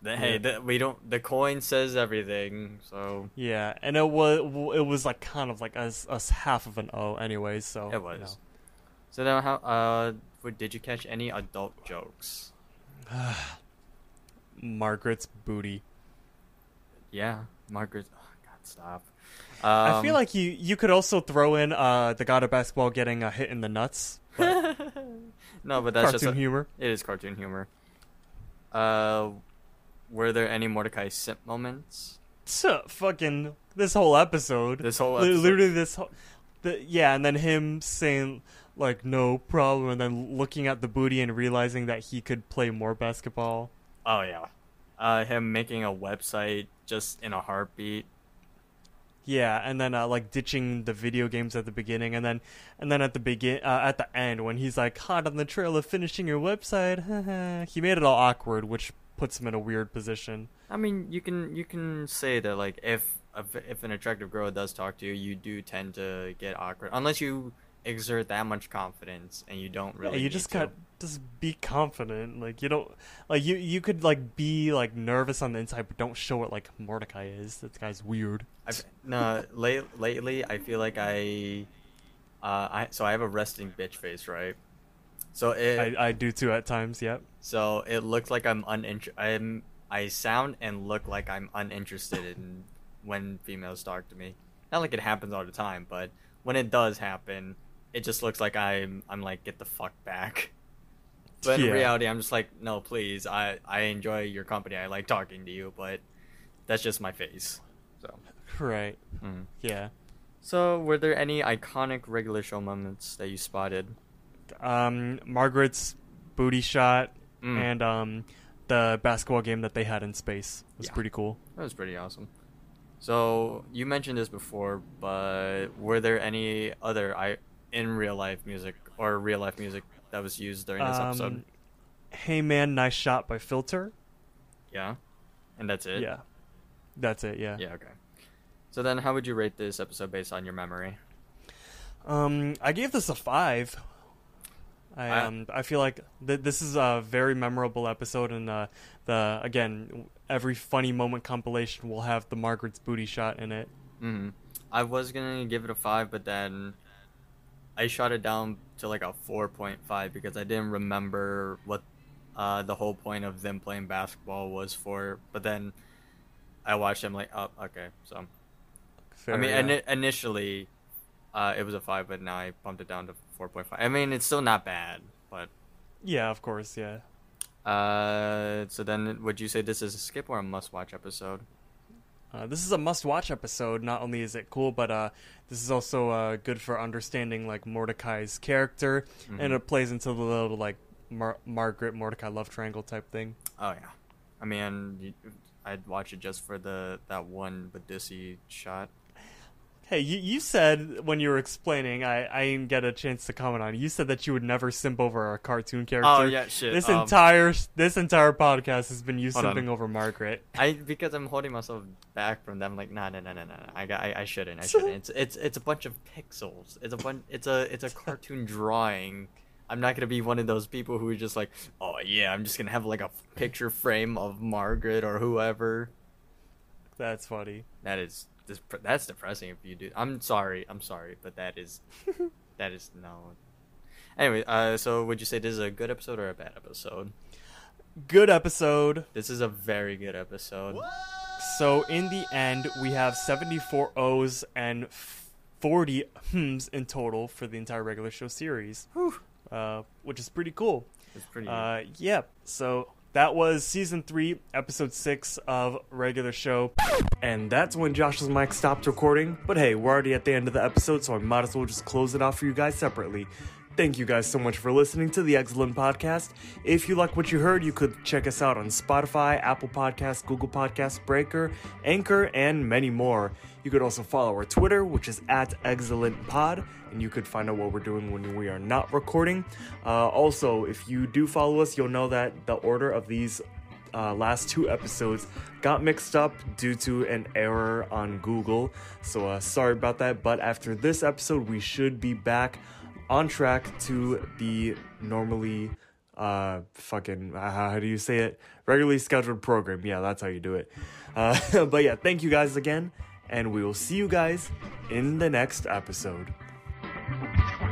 the, Yeah. hey, the, we don't. The coin says everything, so Yeah, and it was it was like kind of like us us half of an O, anyways. So it you was. know. So then, how? Uh, did you catch any adult jokes? Margaret's booty. Yeah, Margaret. Oh, God, stop. I feel Um, like you you could also throw in uh the god of basketball getting a hit in the nuts. no, but that's Cartoon just a, humor. it is cartoon humor. Uh, were there any Mordecai simp moments? So, fucking this whole episode. This whole episode? literally this whole, the, yeah, and then him saying like no problem, and then looking at the booty and realizing that he could play more basketball. Oh yeah, uh, him making a website just in a heartbeat. Yeah, and then uh, like ditching the video games at the beginning, and then and then at the begin uh, at the end when he's like hot on the trail of finishing your website. he made it all awkward, which puts him in a weird position. I mean, you can you can say that like if if, if an attractive girl does talk to you, you do tend to get awkward unless you exert that much confidence and you don't really. yeah, you just to. got just be confident. Like you don't like you you could like be like nervous on the inside, but don't show it like Mordecai is. That guy's weird. I've, no, late, lately I feel like I, uh, I so I have a resting bitch face, right? So it I, I do too at times. Yep. so it looks like I'm uninterested. I'm I sound and look like I'm uninterested in when females talk to me. Not like it happens all the time, but when it does happen, it just looks like I'm I'm like get the fuck back. But in Yeah. reality, I'm just like, no, please. I I enjoy your company. I like talking to you, but that's just my face. So. Right. mhm. Yeah. So, were there any iconic regular show moments that you spotted? Um, Margaret's booty shot Mm. and um, the basketball game that they had in space was Yeah. pretty cool. That was pretty awesome. So, you mentioned this before, but were there any other I in real life music or real life music that was used during this episode? Um, Hey man, nice shot by Filter. Yeah, and that's it. Yeah, that's it. Yeah. Yeah. Okay. So then, how would you rate this episode based on your memory? Um, I gave this a five. I um, I feel like th- this is a very memorable episode, and uh, the again, every funny moment compilation will have the Margaret's booty shot in it. hmm I was gonna give it a five, but then I shot it down to like a four point five because I didn't remember what uh, the whole point of them playing basketball was for. But then I watched them like, oh, okay. So Fair, I mean, ini- initially uh, it was a five, but now I bumped it down to four point five. I mean, it's still not bad, but yeah, of course, yeah. uh, so then would you say this is a skip or a must-watch episode? Uh, this is a must-watch episode. Not only is it cool, but uh, this is also uh, good for understanding like Mordecai's character, and Mhm. it plays into the little like Mar- Margaret Mordecai love triangle type thing. Oh yeah, I mean, I'd watch it just for the that one Badissi shot. Hey, you, you said when you were explaining, I, I didn't get a chance to comment on. it, You said that you would never simp over a cartoon character. Oh yeah, shit. This um, entire this entire podcast has been you Hold on. simping over Margaret. I because I'm holding myself back from them. Like, nah, nah, nah, nah. nah. I, got- I, I shouldn't. I shouldn't. It's, it's, it's a bunch of pixels. It's a bunch. It's a, it's a cartoon drawing. I'm not gonna be one of those people who are just like, oh yeah, I'm just gonna have like a picture frame of Margaret or whoever. That's funny. That is, this, that's depressing if you do. I'm sorry. I'm sorry, but that is, that is no. Anyway, uh, so would you say this is a good episode or a bad episode? Good episode. This is a very good episode. So in the end, we have 74 O's and 40 hms in total for the entire regular show series, uh, which is pretty cool. It's pretty. Uh, yeah. So that was season three, episode six of regular show, and that's when Josh's mic stopped recording. But hey, we're already at the end of the episode, so I might as well just close it off for you guys separately. Thank you guys so much for listening to the Eggscellent Podcast. If you like what you heard, you could check us out on Spotify, Apple Podcasts, Google Podcasts, Breaker, Anchor, and many more. You could also follow our Twitter, which is at Eggscellent Pod, and you could find out what we're doing when we are not recording. Uh, also, if you do follow us, you'll know that the order of these uh, last two episodes got mixed up due to an error on Google. So uh, sorry about that. But after this episode, we should be back on track to the normally uh fucking uh, how do you say it regularly scheduled program yeah that's how you do it uh but yeah thank you guys again and we will see you guys in the next episode Thank you.